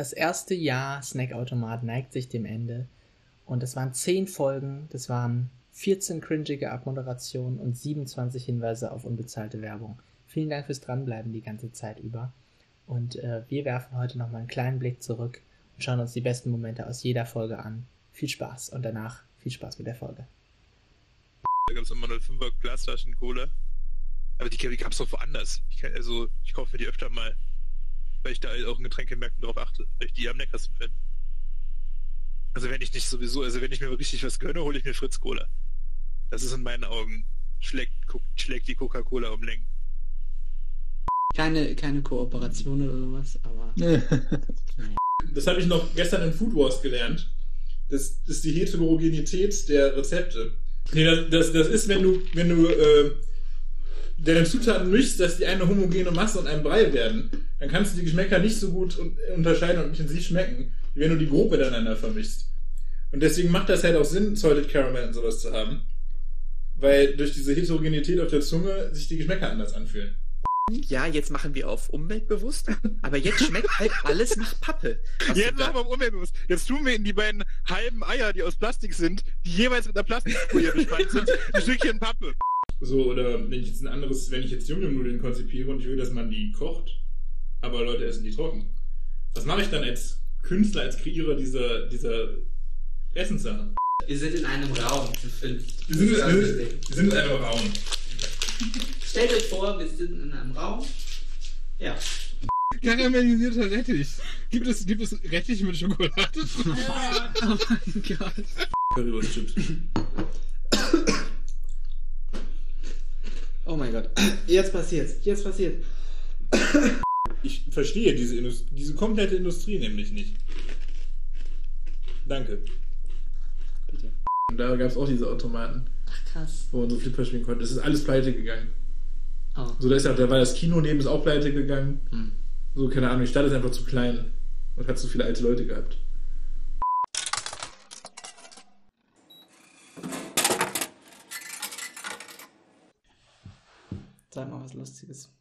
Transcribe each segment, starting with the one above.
Das erste Jahr Snackautomat neigt sich dem Ende. Und es waren 10 Folgen, das waren 14 cringige Abmoderationen und 27 Hinweise auf unbezahlte Werbung. Vielen Dank fürs Dranbleiben die ganze Zeit über. Und äh, wir werfen heute nochmal einen kleinen Blick zurück und schauen uns die besten Momente aus jeder Folge an. Viel Spaß und danach viel Spaß mit der Folge. Da gab es immer 05er Glasflaschen Cola. Aber die, die gab es auch woanders. Ich kann, also, ich kaufe mir die öfter mal, weil ich da auch in Getränkemärkten drauf achte, weil ich die am leckersten finde. Also wenn ich nicht sowieso, also wenn ich mir richtig was gönne, hole ich mir Fritz Cola. Das ist in meinen Augen, schlägt, schlägt die Coca-Cola um Längen. Keine, keine Kooperation oder sowas, aber. Das habe ich noch gestern in Food Wars gelernt. Das, das ist die Heterogenität der Rezepte. Nee, das, das, das ist, wenn du, wenn du äh, deine Zutaten mischst, dass die eine homogene Masse und ein Brei werden, dann kannst du die Geschmäcker nicht so gut un unterscheiden und intensiv schmecken, wie wenn du die grob miteinander vermischst. Und deswegen macht das halt auch Sinn, Salted Caramel und sowas zu haben. Weil durch diese Heterogenität auf der Zunge sich die Geschmäcker anders anfühlen. Ja, jetzt machen wir auf umweltbewusst, aber jetzt schmeckt halt alles nach Pappe. Jetzt machen wir auf umweltbewusst. Jetzt tun wir in die beiden halben Eier, die aus Plastik sind, die jeweils mit einer Plastikfolie bespannt sind, ein Stückchen Pappe. So, oder wenn ich jetzt ein anderes, wenn ich jetzt Yum-Yum-Nudeln konzipiere und ich will, dass man die kocht, aber Leute essen die trocken. Was mache ich dann als Künstler, als Kreierer dieser, dieser Essenssachen? Wir sind in einem Raum zu fünf. Wir sind, wir, wir sind in einem Raum. Stellt euch vor, wir sind in einem Raum. Ja. Karamellisierter Rettich. Gibt es, gibt es Rettich mit Schokolade? oh mein Gott. Currywurst-Chips. Oh mein Gott. Jetzt passiert's. Jetzt passiert. Ich verstehe diese, Indust diese komplette Industrie nämlich nicht. Danke. Bitte. Und da gab es auch diese Automaten, Ach krass. wo man so Flipper spielen konnte. Das ist alles pleite gegangen. Oh. So, da, ist ja, da war das Kino neben ist auch pleite gegangen. Hm. So, keine Ahnung, die Stadt ist einfach zu klein und hat zu viele alte Leute gehabt. Sag mal was Lustiges.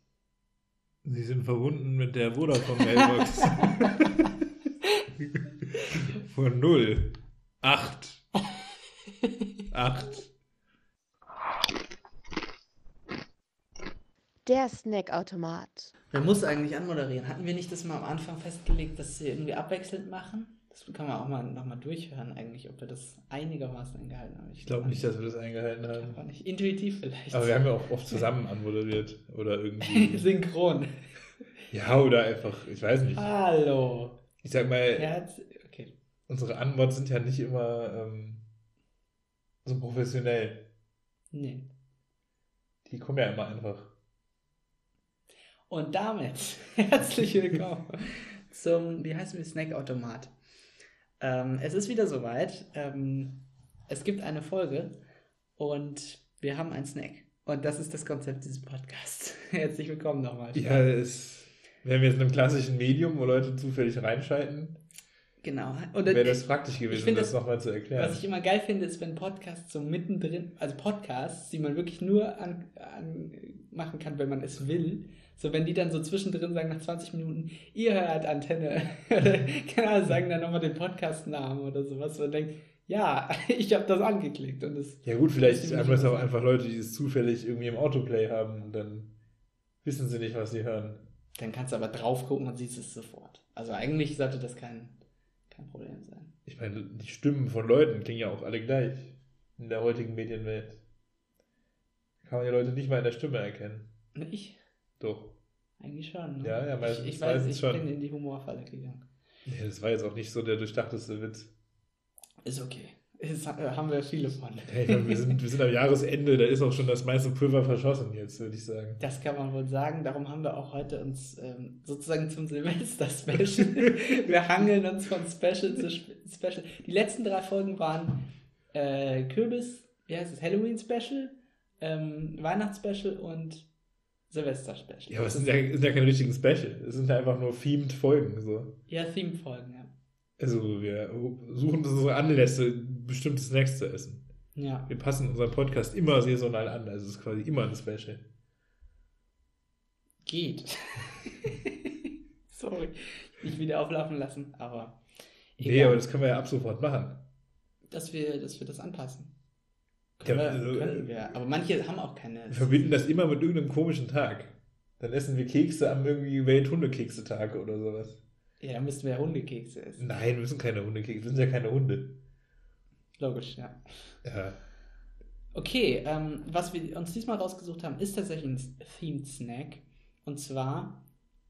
Sie sind verbunden mit der Vodafone Mailbox. Von 0. 8. 8. Der Snackautomat. Wer muss eigentlich anmoderieren? Hatten wir nicht das mal am Anfang festgelegt, dass wir irgendwie abwechselnd machen? Das kann man auch mal nochmal durchhören, eigentlich, ob wir das einigermaßen eingehalten haben. Ich glaube nicht, dass wir das eingehalten haben. Aber nicht intuitiv vielleicht. Aber wir haben ja auch oft zusammen anmoderiert. Oder irgendwie. Synchron. ja, oder einfach, ich weiß nicht. Hallo. Ich sag mal, Herz. Okay. unsere Anmods sind ja nicht immer ähm, so professionell. Nee. Die kommen ja immer einfach. Und damit herzlich willkommen zum, wie heißt es, Snackautomat. Ähm, es ist wieder soweit. Ähm, es gibt eine Folge und wir haben einen Snack. Und das ist das Konzept dieses Podcasts. Herzlich willkommen nochmal. Ja, es, wir haben jetzt in einem klassischen Medium, wo Leute zufällig reinschalten. Genau. Und Wäre das praktisch gewesen, find das das- nochmal zu erklären. Was ich immer geil finde, ist, wenn Podcasts so mittendrin, also Podcasts, die man wirklich nur an, an machen kann, wenn man es will. So, wenn die dann so zwischendrin sagen, nach 20 Minuten, ihr hört Antenne, oder, keine Ahnung, sagen dann nochmal den Podcast-Namen oder sowas und denkt, ja, ich habe das angeklickt und das, Ja gut, vielleicht haben es auch einfach Leute, die es zufällig irgendwie im Autoplay haben und dann wissen sie nicht, was sie hören. dann kannst du aber drauf gucken und siehst es sofort. Also eigentlich sollte das kein, kein Problem sein. Ich meine, die Stimmen von Leuten klingen ja auch alle gleich in der heutigen Medienwelt. Kann man die Leute nicht mal in der Stimme erkennen. Ich? Doch. Eigentlich schon. Ne? Ja, ja, meistens- ich, ich weiß, meistens ich schon. bin in die Humorfalle gegangen. Nee, das war jetzt auch nicht so der durchdachteste Witz. Ist okay. Das haben wir viele von. Ich meine, wir, sind, wir sind am Jahresende, da ist auch schon das meiste Pulver verschossen jetzt, würde ich sagen. Das kann man wohl sagen. Darum haben wir auch heute uns ähm, sozusagen zum Silvester-Special. wir hangeln uns von Special zu Spe Special. Die letzten drei Folgen waren äh, Kürbis, wie heißt es, Halloween-Special, ähm, Weihnachts-Special und Silvester-Special. Ja, aber es sind ja, sind ja keine richtigen Special. Es sind ja einfach nur themed Folgen. So. ja Theme-Folgen, ja. Also wir suchen unsere Anlässe, bestimmte Snacks zu essen. Ja. Wir passen unseren Podcast immer saisonal an. Also es ist quasi immer ein Special. Geht. Sorry. nicht wieder auflaufen lassen, aber Nee, egal, aber das können wir ja ab sofort machen. dass, wir, dass wir das anpassen. Können, Ja, wir, also, können wir. Aber manche haben auch keine. Wir verbinden das immer mit irgendeinem komischen Tag. Dann essen wir Kekse am irgendwie Welthundekekse-Tag oder sowas. Ja, dann müssten wir Hundekekse essen. Nein, wir sind keine Hundekekse, wir sind ja keine Hunde. Logisch, ja. Ja. Okay, ähm, was wir uns diesmal rausgesucht haben, ist tatsächlich ein Themed Snack. Und zwar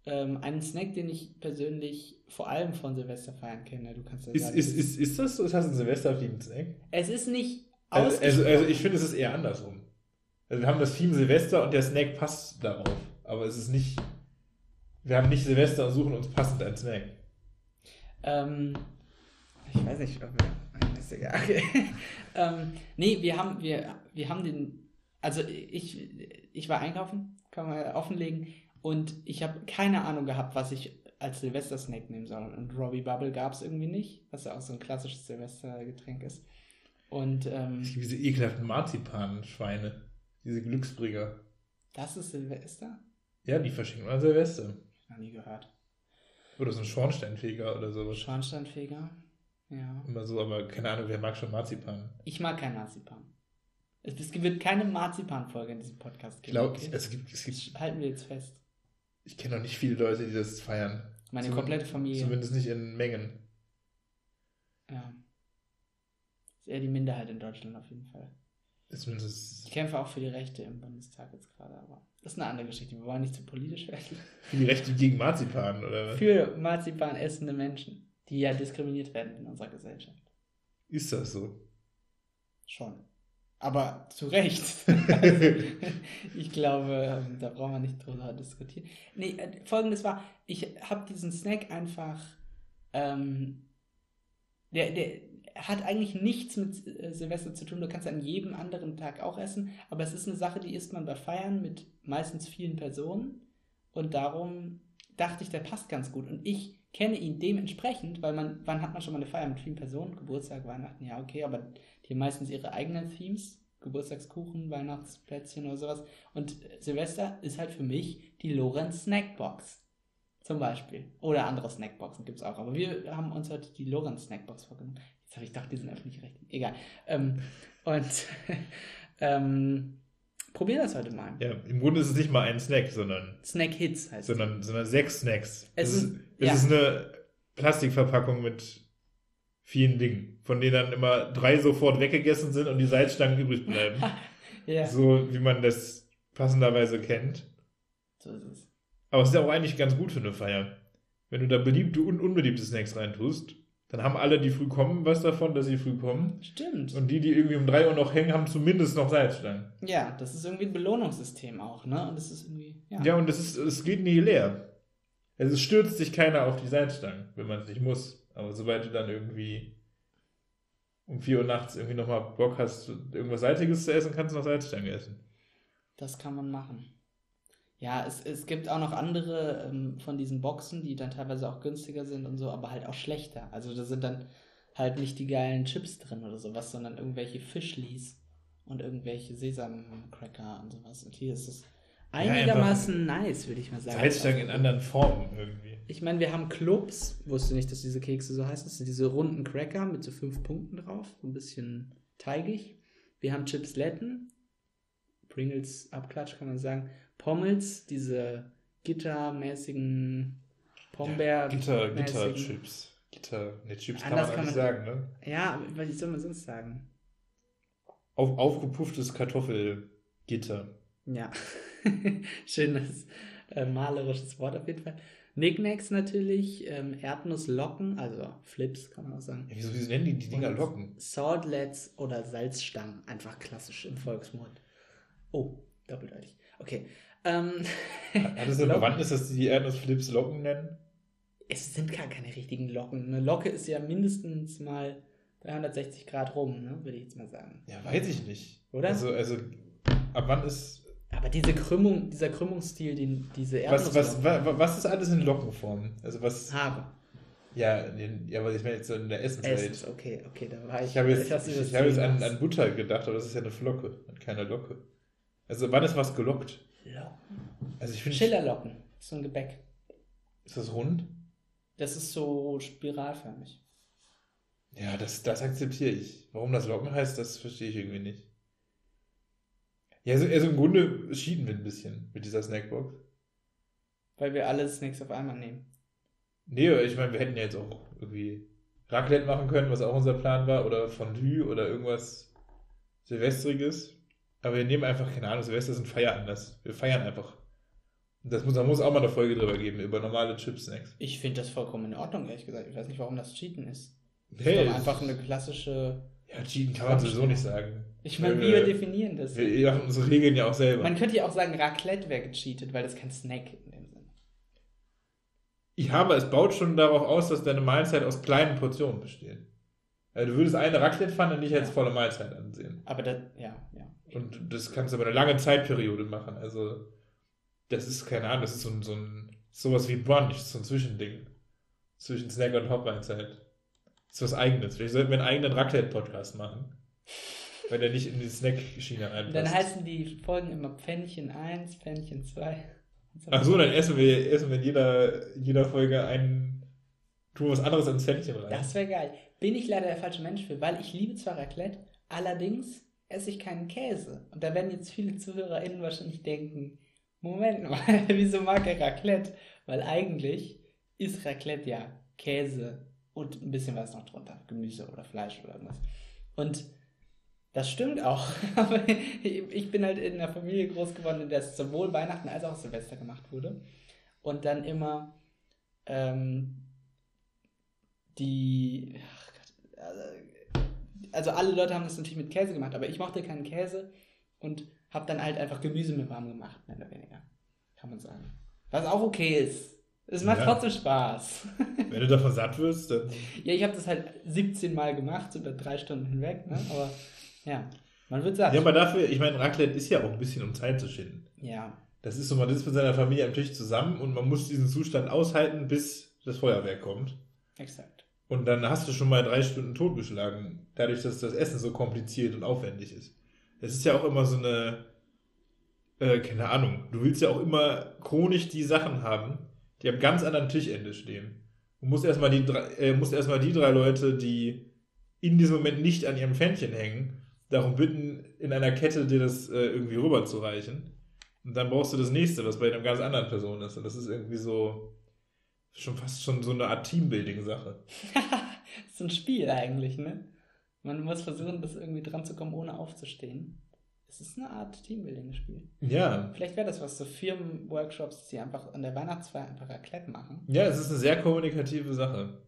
ähm, einen Snack, den ich persönlich vor allem von Silvesterfeiern kenne. Du kannst ja Ist, sagen, ist, es ist, ist das so? Ist das ein Silvester-Theme-Snack? es ist nicht Also, also, also ich finde, es ist eher andersrum. Also wir haben das Theme Silvester und der Snack passt darauf. Aber es ist nicht. Wir haben nicht Silvester und suchen uns passend einen Snack. Ähm, ich weiß nicht, ob wir. Ist egal. Okay. ähm, nee, wir haben, wir, wir haben den. Also ich, ich war einkaufen, kann man ja offenlegen, und ich habe keine Ahnung gehabt, was ich als Silvester-Snack nehmen soll. Und Robbie Bubble gab es irgendwie nicht, was ja auch so ein klassisches Silvestergetränk ist. Und ähm, Es gibt diese ekelhaften Marzipan-Schweine. Diese Glücksbringer. das ist Silvester? Ja, die verschenken an Silvester. Noch nie gehört. Oder so ein Schornsteinfeger oder sowas. Schornsteinfeger? Ja. Immer so, aber keine Ahnung, wer mag schon Marzipan? Ich mag kein Marzipan. Es, es wird keine Marzipan-Folge in diesem Podcast Ich geben. glaube, okay? es gibt, es gibt, Das halten wir jetzt fest. ich kenne noch nicht viele Leute, die das feiern. Meine Zum- komplette Familie. Zumindest nicht in Mengen. Ja. Ist eher die Minderheit in Deutschland auf jeden Fall. Zumindest Ich kämpfe auch für die Rechte im Bundestag jetzt gerade, aber das ist eine andere Geschichte. Wir wollen nicht zu politisch werden. für die Rechte gegen Marzipan, oder was? Für Marzipan essende Menschen, die ja diskriminiert werden in unserer Gesellschaft. Ist das so? Schon. Aber zu Recht. ich glaube, ähm, da brauchen wir nicht drüber diskutieren. Nee, äh, folgendes war, ich habe diesen Snack einfach, ähm, der, der hat eigentlich nichts mit äh, Silvester zu tun. Du kannst an jedem anderen Tag auch essen, aber es ist eine Sache, die isst man bei Feiern mit meistens vielen Personen und darum dachte ich, der passt ganz gut. Und ich kenne ihn dementsprechend, weil man, wann hat man schon mal eine Feier mit vielen Personen? Geburtstag, Weihnachten, ja, okay, aber die haben meistens ihre eigenen Themes. Geburtstagskuchen, Weihnachtsplätzchen oder sowas. Und Silvester ist halt für mich die Lorenz Snackbox. Zum Beispiel. Oder andere Snackboxen gibt es auch. Aber wir haben uns heute die Lorenz Snackbox vorgenommen. Jetzt habe ich gedacht, die sind öffentlich-rechtlich. Egal. Ähm, und ähm, probier das heute mal. Ja, im Grunde ist es nicht mal ein Snack, sondern, Snack Hits heißt es. sondern, sondern sechs Snacks. Es ist, es ja. ist eine Plastikverpackung mit vielen Dingen, von denen dann immer drei sofort weggegessen sind und die Salzstangen übrig bleiben. Ja, So wie man das passenderweise kennt. so ist es. Aber es ist ja auch eigentlich ganz gut für eine Feier. Wenn du da beliebte und unbeliebte Snacks reintust, dann haben alle, die früh kommen, was davon, dass sie früh kommen. Stimmt. Und die, die irgendwie um drei Uhr noch hängen, haben zumindest noch Salzstangen. ja, das ist irgendwie ein Belohnungssystem auch, ne? Und das ist irgendwie, ja. Ja, und es, ist, es geht nie leer. Also es stürzt sich keiner auf die Salzstangen, wenn man es nicht muss. Aber sobald du dann irgendwie um 4 Uhr nachts irgendwie nochmal Bock hast, irgendwas Salziges zu essen, kannst du noch Salzstangen essen. Das kann man machen. Ja, es, es gibt auch noch andere ähm, von diesen Boxen, die dann teilweise auch günstiger sind und so, aber halt auch schlechter. Also da sind dann halt nicht die geilen Chips drin oder sowas, sondern irgendwelche Fischlis und irgendwelche Sesamcracker und sowas. Und hier ist es einigermaßen nice, würde ich mal sagen. Salzstangen in anderen Formen irgendwie. Ich meine, wir haben Clubs. Wusste nicht, dass diese Kekse so heißen. Das sind diese runden Cracker mit so fünf Punkten drauf. So ein bisschen teigig. Wir haben Chipsletten. Pringles Abklatsch kann man sagen. Pommels, diese gittermäßigen Pombeer. Gitter, mäßigen- Gitterchips. Gitter, ne, Chips kann man kann nicht man- sagen, ne? Ja, was soll man sonst sagen? Auf, aufgepufftes Kartoffelgitter. Ja. Schönes äh, malerisches Wort auf jeden Fall. Knickknacks natürlich, ähm, Erdnusslocken, also Flips kann man auch sagen. Ja, wieso, wieso nennen die die Dinger Locken? Saltlets oder Salzstangen, einfach klassisch im Volksmund. Oh, doppeldeutig. Okay. Ähm, Hat es eine. Bewandtnis, dass die die Erdnussflips Locken nennen? Es sind gar keine richtigen Locken. Eine Locke ist ja mindestens mal 360 Grad rum, ne? würde ich jetzt mal sagen. Ja, weiß ich nicht. Oder? Also, also ab wann ist. Aber diese Krümmung, dieser Krümmungsstil, den diese Was, was, Erdnusslocken- wa, was ist alles in Lockenform? Also was. Haare. Ja, in, ja, aber ich meine jetzt so in der Essenswelt. Essens, okay, okay, da war ich. Ich habe jetzt, ich ich, habe jetzt an, was- an Butter gedacht, aber das ist ja eine Flocke und keine Locke. Also wann ist was gelockt? Locken. Also ich finde. Schillerlocken. So ein Gebäck. Ist das rund? Das ist so spiralförmig. Ja, das, das akzeptiere ich. Warum das Locken heißt, das verstehe ich irgendwie nicht. Ja, also, also im Grunde schieden wir ein bisschen mit dieser Snackbox. Weil wir alle Snacks auf einmal nehmen. Nee, ich meine, wir hätten ja jetzt auch irgendwie Raclette machen können, was auch unser Plan war, oder Fondue oder irgendwas Silvestriges. Aber wir nehmen einfach, keine Ahnung, Silvester ist ein Feieranlass. Wir feiern einfach. Das muss, da muss auch mal eine Folge drüber geben, über normale Chip-Snacks. Ich finde das vollkommen in Ordnung, ehrlich gesagt. Ich weiß nicht, warum das Cheaten ist. Das Hey, ist doch einfach eine klassische. ja, cheaten kann man sowieso nicht sagen. Ich meine, wir wir- definieren das. Wir machen unsere Regeln ja auch selber. Man könnte ja auch sagen, Raclette wäre gecheatet, weil das kein Snack in dem Sinne. Ich habe, es baut schon darauf aus, dass deine Mahlzeit aus kleinen Portionen besteht. Also du würdest eine Raclette-Pfanne nicht als volle Mahlzeit ansehen. Aber das, ja. Und das kannst du über eine lange Zeitperiode machen. Also, das ist, keine Ahnung, das ist so ein, so ein sowas wie Brunch, so ein Zwischending. Zwischen Snack und Hauptmahlzeit. Das ist was Eigenes. Vielleicht sollten wir einen eigenen Raclette-Podcast machen. Wenn der nicht in die Snack-Schiene reinpasst. dann heißen die Folgen immer Pfännchen 1, Pfännchen 2. Ach so, dann essen wir, essen wir in jeder, jeder Folge einen, tun was anderes ins Pfännchen rein. Das wäre geil. Bin ich leider der falsche Mensch für, weil ich liebe zwar Raclette, allerdings esse ich keinen Käse. Und da werden jetzt viele ZuhörerInnen wahrscheinlich denken, Moment mal, wieso mag er Raclette? Weil eigentlich ist Raclette ja Käse und ein bisschen was noch drunter, Gemüse oder Fleisch oder irgendwas. Und das stimmt auch, aber ich bin halt in einer Familie groß geworden, in der es sowohl Weihnachten als auch Silvester gemacht wurde. Und dann immer ähm, die. Also, alle Leute haben das natürlich mit Käse gemacht, aber ich mochte keinen Käse und habe dann halt einfach Gemüse mit warm gemacht, mehr oder weniger. Kann man sagen. Was auch okay ist. Es macht Ja. trotzdem Spaß. Wenn du davon satt wirst, dann. Ja, ich habe das halt 17 Mal gemacht, so über drei Stunden hinweg, ne? Aber ja, man wird satt. Ja, aber dafür, ich meine, Raclette ist ja auch ein bisschen um Zeit zu schinden. ja. Das ist so, man sitzt mit seiner Familie am Tisch zusammen und man muss diesen Zustand aushalten, bis das Feuerwerk kommt. exakt. Und dann hast du schon mal drei Stunden totgeschlagen, dadurch, dass das Essen so kompliziert und aufwendig ist. Es ist ja auch immer so eine, äh, keine Ahnung, du willst ja auch immer chronisch die Sachen haben, die am ganz anderen Tischende stehen. Du musst erstmal die, drei- äh, musst erstmal die drei Leute, die in diesem Moment nicht an ihrem Fännchen hängen, darum bitten, in einer Kette dir das äh, irgendwie rüberzureichen. Und dann brauchst du das nächste, was bei einer ganz anderen Person ist. Und das ist irgendwie so, schon fast schon so eine Art Teambuilding-Sache. Das ist so ein Spiel eigentlich, ne? Man muss versuchen, das irgendwie dran zu kommen, ohne aufzustehen. Es ist eine Art Teambuilding-Spiel. Ja. Vielleicht wäre das was, so Firmenworkshops, die einfach an der Weihnachtsfeier einfach Raclette machen. Ja, es ist eine sehr kommunikative Sache.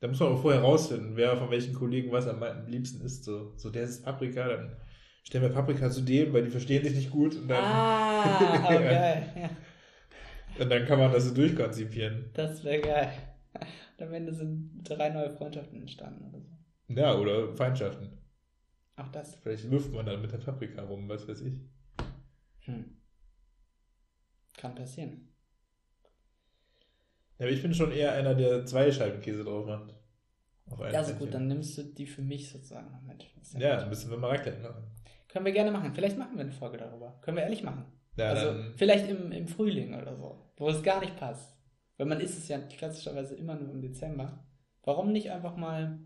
Da muss man auch vorher rausfinden, wer von welchen Kollegen was am liebsten isst. So, so der ist Paprika, dann stellen wir Paprika zu dem, weil die verstehen sich nicht gut. Ah, geil. Ja, und dann kann man das so durchkonzipieren. das wäre geil. Und am Ende sind drei neue Freundschaften entstanden oder so. Ja, oder Feindschaften. Auch das. Vielleicht wirft man dann mit der Paprika rum, was weiß ich. Hm. Kann passieren. Ja, aber ich bin schon eher einer, der zwei Scheiben Käse drauf macht. Auf Ja, so gut, dann nimmst du die für mich sozusagen noch mit. Ja, gut. dann müssen wir mal Raclette machen. Können wir gerne machen. Vielleicht machen wir eine Folge darüber. Können wir ehrlich machen. Ja, also dann, vielleicht im, im Frühling oder so, wo es gar nicht passt. Weil man isst es ja klassischerweise immer nur im Dezember. Warum nicht einfach mal.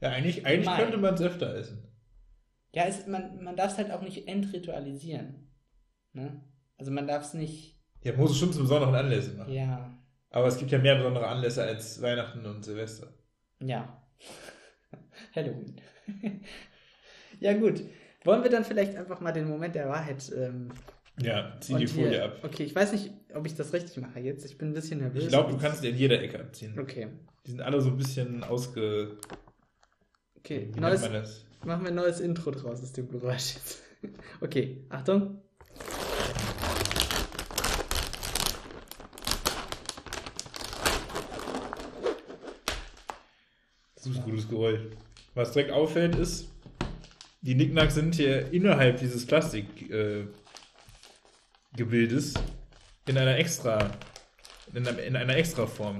ja eigentlich, eigentlich Mai. könnte man es öfter essen. Ja, es, man, man darf es halt auch nicht entritualisieren. Ne? Also man darf es nicht. Ja, muss es schon zu besonderen Anlässen machen. Ja. Aber es gibt ja mehr besondere Anlässe als Weihnachten und Silvester. Ja. Halloween. ja, gut. Wollen wir dann vielleicht einfach mal den Moment der Wahrheit. Ähm, Ja, zieh und die Folie hier- ab. Okay, ich weiß nicht, ob ich das richtig mache jetzt. Ich bin ein bisschen nervös. Ich glaube, du kannst die in jeder Ecke abziehen. Okay. Die sind alle so ein bisschen ausge... Okay, Wie neues, machen wir ein neues Intro draus aus dem Geräusch jetzt. Okay, Achtung. Das ist ein gutes Geräusch. Was direkt auffällt ist, die Nicknacks sind hier innerhalb dieses Plastikgebildes äh, Gebildes in einer extra in einer, in einer extra Form,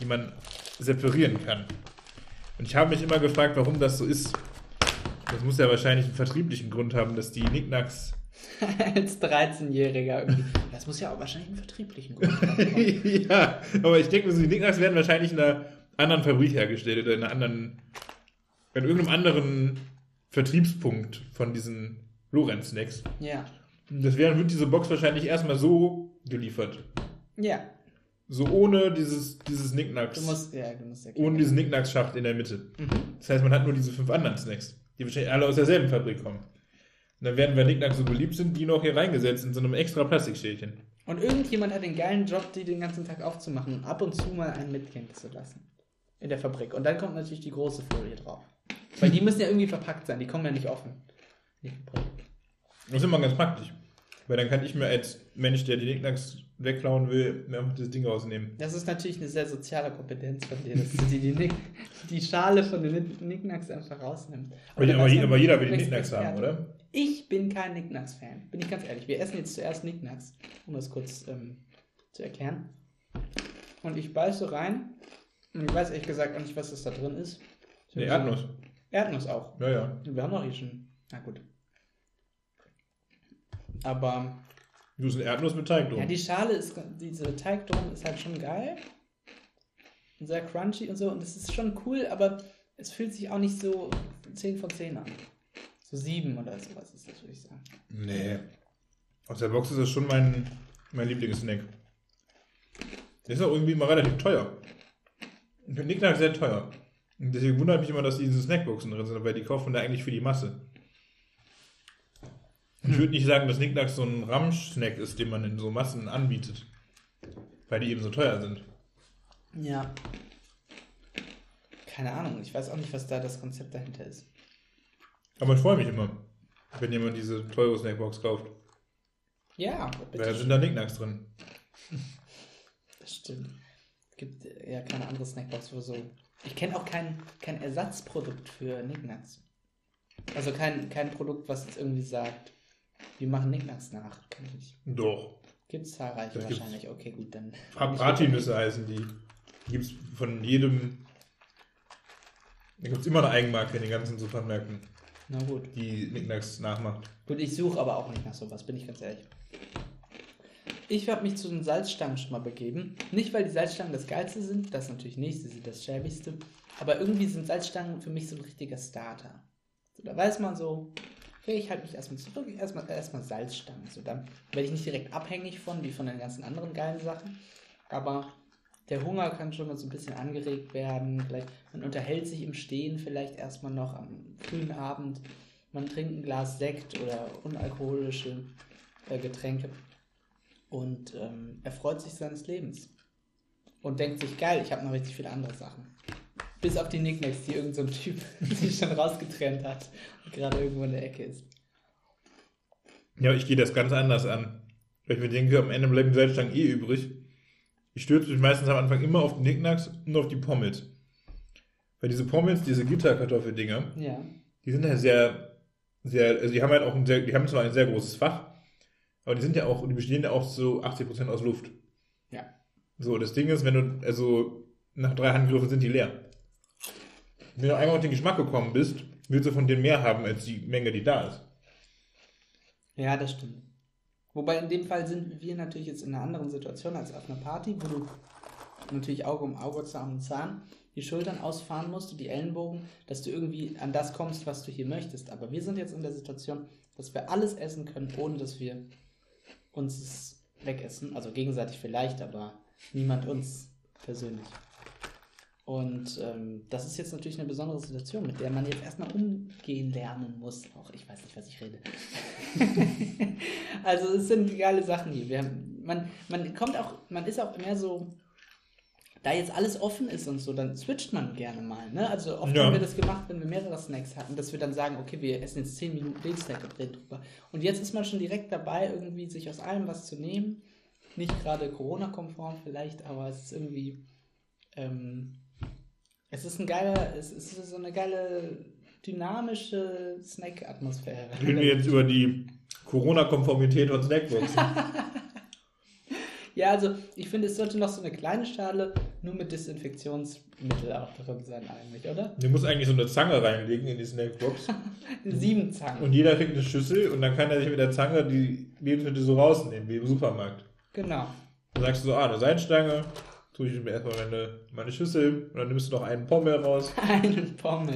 die man separieren kann. Und ich habe mich immer gefragt, warum das so ist. Das muss ja wahrscheinlich einen vertrieblichen Grund haben, dass die Nicknacks Als 13-Jähriger irgendwie. Das muss ja auch wahrscheinlich einen vertrieblichen Grund haben. ja, aber ich denke die Knickknacks werden wahrscheinlich in einer anderen Fabrik hergestellt oder in einer anderen, in irgendeinem anderen Vertriebspunkt von diesen Lorenz-Snacks. ja. Das wäre, wird diese Box wahrscheinlich erstmal so geliefert. Ja. So ohne dieses, dieses Knickknacks. Du musst, ja, du musst ja ohne diesen Knickknacks-Schacht in der Mitte. Das heißt, man hat nur diese fünf anderen Snacks, die wahrscheinlich alle aus derselben Fabrik kommen. Und dann werden, weil Knickknacks so beliebt sind, die noch hier reingesetzt in so einem extra Plastikschälchen. Und irgendjemand hat den geilen Job, die den ganzen Tag aufzumachen und ab und zu mal einen mitgehen zu lassen. In der Fabrik. Und dann kommt natürlich die große Folie drauf. Weil die müssen ja irgendwie verpackt sein, die kommen ja nicht offen. in die Fabrik. Das ist immer ganz praktisch. Weil dann kann ich mir als Mensch, der die Knickknacks wegklauen will, mir einfach das Ding rausnehmen. Das ist natürlich eine sehr soziale Kompetenz von dir, dass du die, die, Nick, die Schale von den Knickknacks einfach rausnimmst. Aber, aber, je- aber jeder will die bist Knickknacks haben, oder? Ich bin kein Knickknacks-Fan, bin ich ganz ehrlich. Wir essen jetzt zuerst Knickknacks, um das kurz ähm, zu erklären. Und ich beiße rein und ich weiß ehrlich gesagt auch nicht, was das da drin ist. Nee, Erdnuss. Erdnuss auch. Ja, ja. Wir haben doch hier schon. Na gut. Aber Du bist ein Erdnuss mit Teig drum. ja, die Schale ist, diese Teig drum ist halt schon geil. Und sehr crunchy und so. Und es ist schon cool, aber es fühlt sich auch nicht so 10 von 10 an. So 7 oder sowas ist das, würde ich sagen. nee. Aus der Box ist das schon mein, mein Lieblingssnack. Der ist auch irgendwie immer relativ teuer. Knickknacks sehr teuer. Und deswegen wundert mich immer, dass diese Snackboxen drin sind, weil die kauft man da eigentlich für die Masse. Ich würde nicht sagen, dass Knickknacks so ein Ramsch-Snack ist, den man in so Massen anbietet. Weil die eben so teuer sind. Ja. Keine Ahnung, ich weiß auch nicht, was da das Konzept dahinter ist. Aber ich freue mich immer, wenn jemand diese teure Snackbox kauft. Ja, Weil da bitte. sind da Knickknacks drin. Das stimmt. Es gibt ja keine andere Snackbox für so. Ich kenne auch kein, kein Ersatzprodukt für Nicknacks. Also kein, kein Produkt, was jetzt irgendwie sagt, wir machen Nicknacks nach. Kenn ich. Doch. Gibt es zahlreiche Das gibt's. wahrscheinlich. Okay, gut, dann. Bratinüsse heißen die. Die gibt es von jedem. Da gibt es immer eine Eigenmarke in den ganzen Supermärkten, Na gut. die Knickknacks nachmacht. Gut, ich suche aber auch nicht nach sowas, bin ich ganz ehrlich. Ich habe mich zu den Salzstangen schon mal begeben. Nicht, weil die Salzstangen das Geilste sind, das natürlich nicht, sie sind das Schäbigste. Aber irgendwie sind Salzstangen für mich so ein richtiger Starter. So, da weiß man so, okay, ich halte mich erstmal zurück, erstmal, erstmal Salzstangen. So, dann werde ich nicht direkt abhängig von, wie von den ganzen anderen geilen Sachen. Aber der Hunger kann schon mal so ein bisschen angeregt werden. Vielleicht, man unterhält sich im Stehen vielleicht erstmal noch am frühen Abend. Man trinkt ein Glas Sekt oder unalkoholische äh, Getränke und ähm, erfreut sich seines Lebens. Und denkt sich, geil, ich habe noch richtig viele andere Sachen. Bis auf die Nicknacks, die irgendein so ein Typ sich schon rausgetrennt hat und gerade irgendwo in der Ecke ist. Ja, ich gehe das ganz anders an. Weil ich mir denke, am Ende bleiben die Salzstangen eh übrig. Ich stürze mich meistens am Anfang immer auf die Knickknacks und auf die Pommes. Weil diese Pommes, diese Gitterkartoffeldinger, Ja. die sind ja sehr, sehr, also die haben halt auch ein sehr, die haben zwar ein sehr großes Fach, aber die sind ja auch, die bestehen ja auch zu 80% aus Luft. Ja. So, das Ding ist, wenn du, also nach drei Handgriffen sind die leer. Wenn du einmal auf den Geschmack gekommen bist, willst du von denen mehr haben als die Menge, die da ist. Ja, das stimmt. Wobei in dem Fall sind wir natürlich jetzt in einer anderen Situation als auf einer Party, wo du natürlich Auge um Auge, Zahn um Zahn die Schultern ausfahren musst die Ellenbogen, dass du irgendwie an das kommst, was du hier möchtest. Aber wir sind jetzt in der Situation, dass wir alles essen können, ohne dass wir uns es wegessen. Also gegenseitig vielleicht, aber niemand uns persönlich. Und ähm, das ist jetzt natürlich eine besondere Situation, mit der man jetzt erstmal umgehen lernen muss. Auch ich weiß nicht, was ich rede. also es sind geile Sachen hier. Wir haben, man, man kommt auch, man ist auch mehr so, da jetzt alles offen ist und so, dann switcht man gerne mal. Ne? Also oft Ja. haben wir das gemacht, wenn wir mehrere Snacks hatten, dass wir dann sagen, okay, wir essen jetzt 10 Minuten den Snack und reden drüber. Und jetzt ist man schon direkt dabei, irgendwie sich aus allem was zu nehmen. Nicht gerade Corona-konform vielleicht, aber es ist irgendwie, ähm, es ist ein geiler, es ist so eine geile, dynamische Snack-Atmosphäre. Reden wir jetzt über die Corona-Konformität von Snackboxen. Ja, also ich finde, es sollte noch so eine kleine Schale nur mit Desinfektionsmittel auch drin sein eigentlich, oder? Du musst eigentlich so eine Zange reinlegen in die Snackbox. Sieben Zangen. Und jeder kriegt eine Schüssel und dann kann er sich mit der Zange die Lebensmittel so rausnehmen, wie im Supermarkt. Genau. Dann sagst du so, ah, eine Seitenstange, tue ich mir erstmal meine, meine Schüssel und dann nimmst du noch einen Pommel raus. Einen Pommel.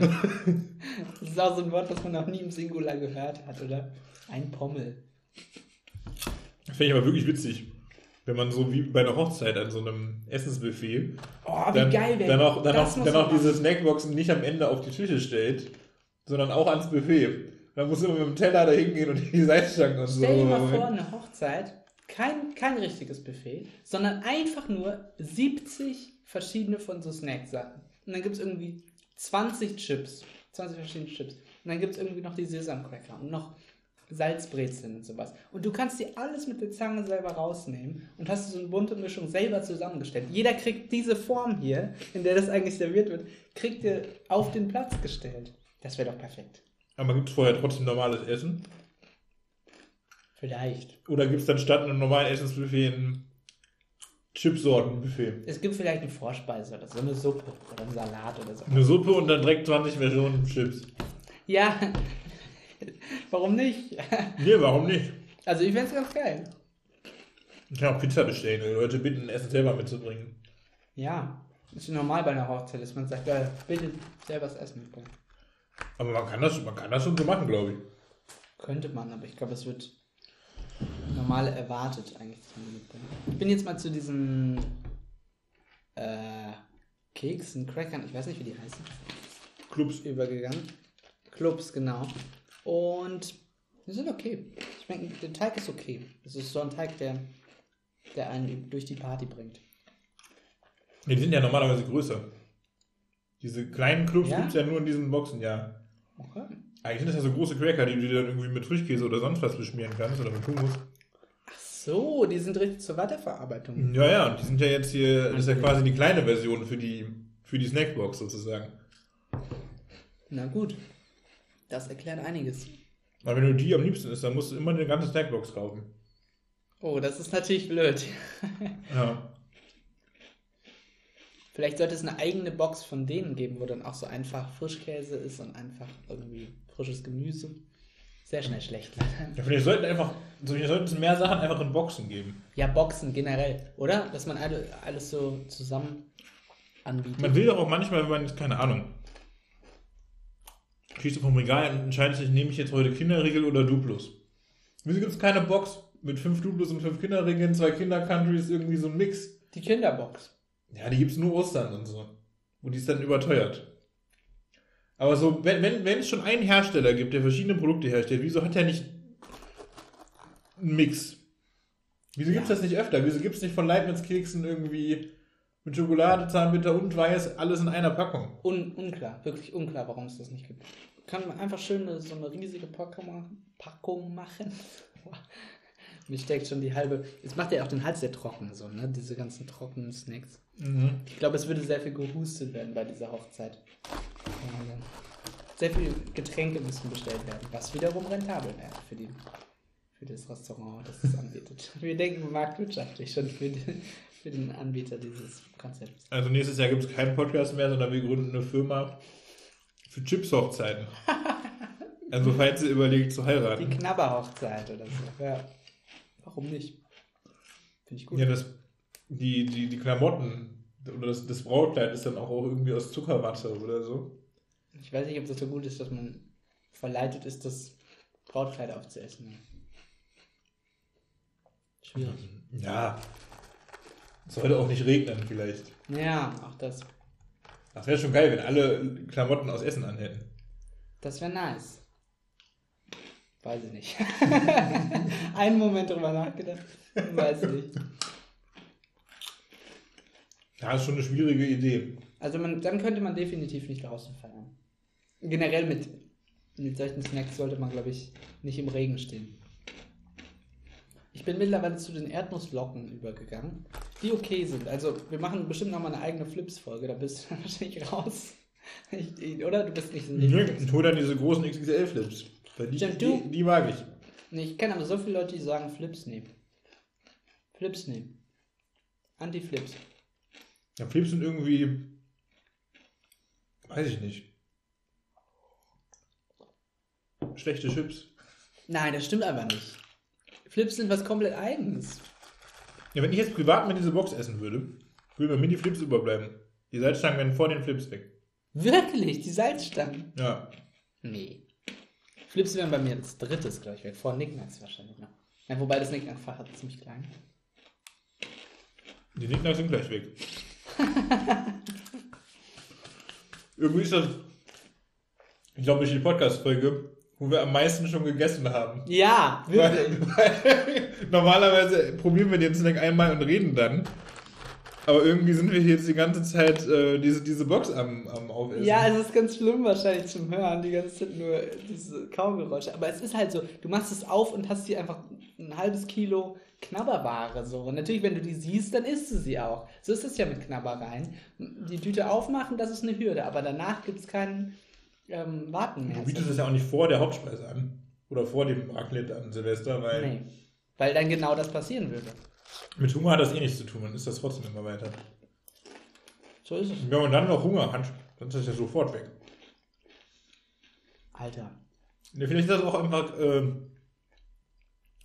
das ist auch so ein Wort, was man noch nie im Singular gehört hat, oder? Ein Pommel. Das finde ich aber wirklich witzig. Wenn man so wie bei einer Hochzeit an so einem Essensbuffet Oh, wie dann, geil dann auch, dann das auch, dann auch diese. Snackboxen nicht am Ende auf die Tische stellt, sondern auch ans Buffet. Dann musst du immer mit dem Teller da hingehen und die Seitenstangen und so. Stell dir mal vor, eine Hochzeit, kein, kein richtiges Buffet, sondern einfach nur 70 verschiedene von so Snacksachen. Und dann gibt es irgendwie 20 Chips, 20 verschiedene Chips. Und dann gibt es irgendwie noch die Sesamcracker und noch Salzbrezeln und sowas. Und du kannst dir alles mit der Zange selber rausnehmen und hast so eine bunte Mischung selber zusammengestellt. Jeder kriegt diese Form hier, in der das eigentlich serviert wird, kriegt ihr auf den Platz gestellt. Das wäre doch perfekt. Aber gibt es vorher trotzdem normales Essen? Vielleicht. Oder gibt es dann statt einem normalen Essensbuffet ein Chipsortenbuffet? Es gibt vielleicht eine Vorspeise oder so, eine Suppe oder einen Salat oder so. Eine Suppe und dann direkt 20 Versionen Chips. Ja, warum nicht? Nee, warum nicht? Also ich fände es ganz geil. Ich kann auch Pizza bestellen, die Leute bitten, Essen selber mitzubringen. Ja, ist normal bei einer Hochzeit, dass man sagt, ja, bitte selber das Essen mitbringen. Aber man kann das, man kann das schon so machen, glaube ich. Könnte man, aber ich glaube, es wird normal erwartet eigentlich, die mitbringt. Ich bin jetzt mal zu diesen äh, Keksen, Crackern, ich weiß nicht, wie die heißen, Clubs. übergegangen. Clubs, genau. Und die sind okay. Ich meine, der Teig ist okay. Es ist so ein Teig, der, der einen durch die Party bringt. Die sind ja normalerweise größer. Diese kleinen Clubs Ja? gibt es ja nur in diesen Boxen, ja. Okay. Eigentlich sind das ja so große Cracker, die du dir dann irgendwie mit Frischkäse oder sonst was beschmieren kannst oder mit Hummus. Ach so, die sind richtig zur Weiterverarbeitung. Ja, ja, und die sind ja jetzt hier, das ist ja quasi die kleine Version für die, für die Snackbox sozusagen. Na gut. Das erklärt einiges. Aber wenn du die am liebsten isst, dann musst du immer eine ganze Snackbox kaufen. Oh, das ist natürlich blöd. Ja. Vielleicht sollte es eine eigene Box von denen geben, wo dann auch so einfach Frischkäse ist und einfach irgendwie frisches Gemüse. Sehr schnell schlecht. ja vielleicht sollten einfach, so, vielleicht sollten es mehr Sachen einfach in Boxen geben. Ja, Boxen generell, oder? Dass man alle, alles so zusammen anbietet. Man will doch auch manchmal, wenn man jetzt, keine Ahnung, du vom Regal und entscheidest dich, nehme ich jetzt heute Kinderriegel oder Duplos? Wieso gibt es keine Box mit fünf Duplos und fünf Kinderriegeln, zwei Kinder-Countries, irgendwie so ein Mix? Die Kinderbox. Ja, die gibt es nur Ostern und so. Und die ist dann überteuert. Aber so, wenn, wenn, wenn es schon einen Hersteller gibt, der verschiedene Produkte herstellt, wieso hat er nicht einen Mix? Wieso gibt es das nicht öfter? Wieso gibt es nicht von Leibniz-Keksen irgendwie mit Schokolade, Zahnbitter und Weiß alles in einer Packung? Un unklar, wirklich unklar, warum es das nicht gibt. Kann man einfach schön so eine riesige Packung machen. Packung machen. Mir steckt schon die halbe. Es macht ja auch den Hals sehr trocken, so, ne? Diese ganzen trockenen Snacks. Mhm. Ich glaube, es würde sehr viel gehustet werden bei dieser Hochzeit. Sehr viele Getränke müssen bestellt werden, was wiederum rentabel wäre für, die, für das Restaurant, das es anbietet. Wir denken marktwirtschaftlich schon für, die, für den Anbieter dieses Konzepts. Also nächstes Jahr gibt es keinen Podcast mehr, sondern wir gründen eine Firma für Chips-Hochzeiten. also falls ihr überlegt zu Die heiraten. Knabberhochzeit oder so. Ja. Warum nicht? Finde ich gut. Ja, das, die, die, die Klamotten oder das, das Brautkleid ist dann auch irgendwie aus Zuckerwatte oder so. Ich weiß nicht, ob das so gut ist, dass man verleitet ist, das Brautkleid aufzuessen. Schwierig. Ja. Sollte auch nicht regnen vielleicht. Ja, auch das. Das wäre schon geil, wenn alle Klamotten aus Essen anhätten. Das wäre nice. Weiß ich nicht. Einen Moment drüber nachgedacht. Weiß ich nicht. Ja, ist schon eine schwierige Idee. Also man, dann könnte man definitiv nicht draußen feiern. Generell mit, mit solchen Snacks sollte man, glaube ich, nicht im Regen stehen. Ich bin mittlerweile zu den Erdnussflocken übergegangen, die okay sind. Also wir machen bestimmt nochmal eine eigene Flips-Folge, da bist du wahrscheinlich raus. Ich, oder? Du bist nicht so Nee, ich hol dann diese großen XXL-Flips. Die, Stimmt, du- die, die mag ich. Nee, ich kenne aber so viele Leute, die sagen Flips nehmen. Flips nehmen. Anti-Flips. Ja, Flips sind irgendwie. Weiß ich nicht. Schlechte Chips. Nein, das stimmt einfach nicht. Flips sind was komplett eigenes. Ja, wenn ich jetzt privat mit diese Box essen würde, würde mir die Flips überbleiben. Die Salzstangen werden vor den Flips weg. Wirklich, die Salzstangen. Ja. Nee. Flips wären bei mir das drittes, glaube ich, weg. Vor Nicknacks wahrscheinlich noch. Ja, wobei das Nicknack-Fach ist ziemlich klein. Die Nicknacks sind gleich weg. Irgendwie ist das, ich glaube, durch die Podcast-Folge, wo wir am meisten schon gegessen haben. Ja, wirklich. Weil, weil normalerweise probieren wir den Snack einmal und reden dann. Aber irgendwie sind wir hier jetzt die ganze Zeit äh, diese, diese Box am, am Aufessen. Ja, es ist ganz schlimm wahrscheinlich zum Hören, die ganze Zeit nur diese Kaugeräusche. Aber es ist halt so, du machst es auf und hast hier einfach ein halbes Kilo Knabberware. So. Und natürlich, wenn du die siehst, dann isst du sie auch. So ist es ja mit Knabbereien. Die Tüte aufmachen, das ist eine Hürde. Aber danach gibt es kein ähm, Warten mehr. Du bietest es ja auch nicht vor der Hauptspeise an. Oder vor dem Raclette an Silvester, weil Nee. Weil dann genau das passieren würde. Mit Hunger hat das eh nichts zu tun. Man isst das trotzdem immer weiter. So ist es. Und wenn man dann noch Hunger hat, dann ist das ja sofort weg. Alter. Ne, vielleicht ist das auch einfach ähm,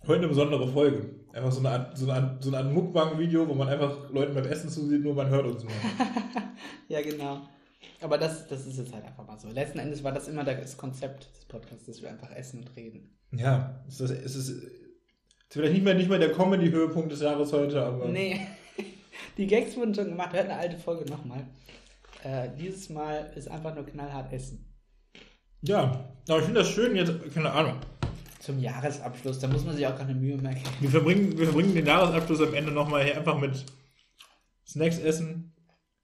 heute eine besondere Folge. Einfach so eine Art, so eine Art, so eine Art Mukbang-Video, wo man einfach Leuten beim Essen zusieht, nur man hört uns nur. Ja, genau. Aber das, das ist jetzt halt einfach mal so. Letzten Endes war das immer das Konzept des Podcasts, dass wir einfach essen und reden. Ja, es ist, es ist, ist vielleicht nicht mehr, nicht mehr der Comedy-Höhepunkt des Jahres heute, aber. Nee, die Gags wurden schon gemacht. Hört eine alte Folge nochmal. Äh, dieses Mal ist einfach nur knallhart Essen. Ja, aber ich finde das schön jetzt, keine Ahnung. Zum Jahresabschluss, da muss man sich auch keine Mühe mehr geben. Wir verbringen, wir verbringen den Jahresabschluss am Ende nochmal hier einfach mit Snacks essen.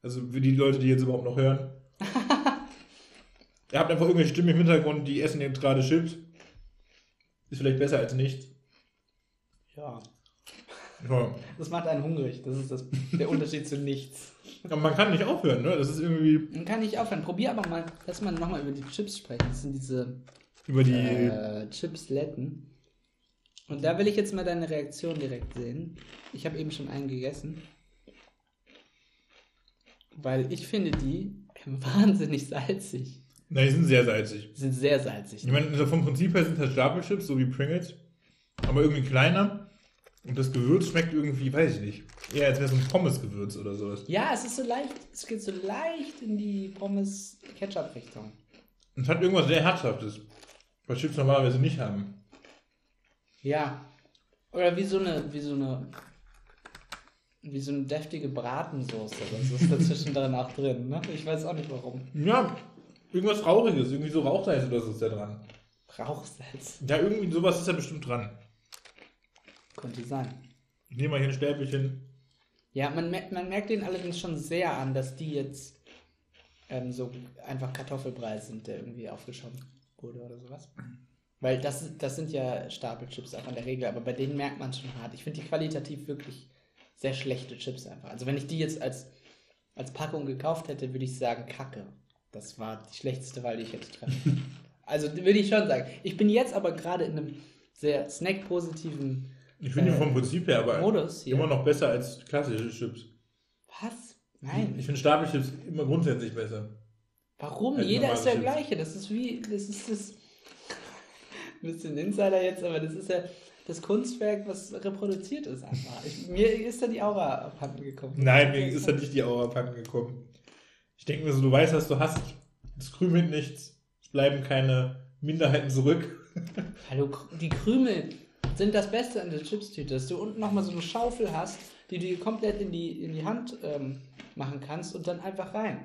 Also für die Leute, die jetzt überhaupt noch hören. Ihr habt einfach irgendwelche Stimmen im Hintergrund, die essen jetzt gerade Chips. Ist vielleicht besser als nichts. Ja, Ja. das macht einen hungrig. Das ist das, der Unterschied zu nichts. Aber man kann nicht aufhören, ne? Das ist irgendwie Dann kann ich aufhören. Probier aber mal, lass mal nochmal über die Chips sprechen. Das sind diese über die. äh, Chipsletten. Und da will ich jetzt mal deine Reaktion direkt sehen. Ich habe eben schon einen gegessen. Weil ich finde die wahnsinnig salzig. Nein, die sind sehr salzig. Die sind sehr salzig. Ich meine, so vom Prinzip her sind das Stapelchips, so wie Pringles. Aber irgendwie kleiner. Und das Gewürz schmeckt irgendwie, weiß ich nicht. Eher als wäre so ein Pommes-Gewürz oder sowas. Ja, es ist so leicht, es geht so leicht in die Pommes-Ketchup-Richtung. Und es hat irgendwas sehr Herzhaftes. Was Chips normalerweise nicht haben. Ja. Oder wie so eine, wie so eine, wie so eine deftige Bratensoße. Das ist dazwischen drin auch drin, ne? Ich weiß auch nicht warum. Ja, irgendwas Rauchiges. Irgendwie so Rauchsalz oder so ist da dran. Rauchsalz. Ja, irgendwie sowas ist da bestimmt dran. Könnte sein. Ich nehme mal hier ein Stäbchen. Ja, man, mer- man merkt den allerdings schon sehr an, dass die jetzt ähm, so einfach Kartoffelbrei sind, der irgendwie aufgeschoben wurde oder sowas. Weil das, das sind ja Stapelchips auch in der Regel, aber bei denen merkt man es schon hart. Ich finde die qualitativ wirklich sehr schlechte Chips einfach. Also wenn ich die jetzt als, als Packung gekauft hätte, würde ich sagen, Kacke. Das war die schlechteste Wahl, die ich hätte treffen. Also würde ich schon sagen. Ich bin jetzt aber gerade in einem sehr snack-positiven Ich finde die Äh, vom Prinzip her aber Modus immer noch besser als klassische Chips. Was? Nein. Ich finde Stapelchips immer grundsätzlich besser. Warum? Halt Jeder ist der Chips. gleiche. Das ist wie, das ist das. Ein bisschen Insider jetzt, aber das ist ja das Kunstwerk, was reproduziert ist einfach. Ich, mir ist da die Aura abhanden gekommen. Nein, mir ist da nicht die Aura abhanden gekommen. Ich denke mir so, du weißt, was du hast. Es krümelt nichts. Es bleiben keine Minderheiten zurück. Hallo, die Krümel sind das Beste an der Chipstüte, dass du unten nochmal so eine Schaufel hast, die du komplett in die, in die Hand ähm, machen kannst und dann einfach rein.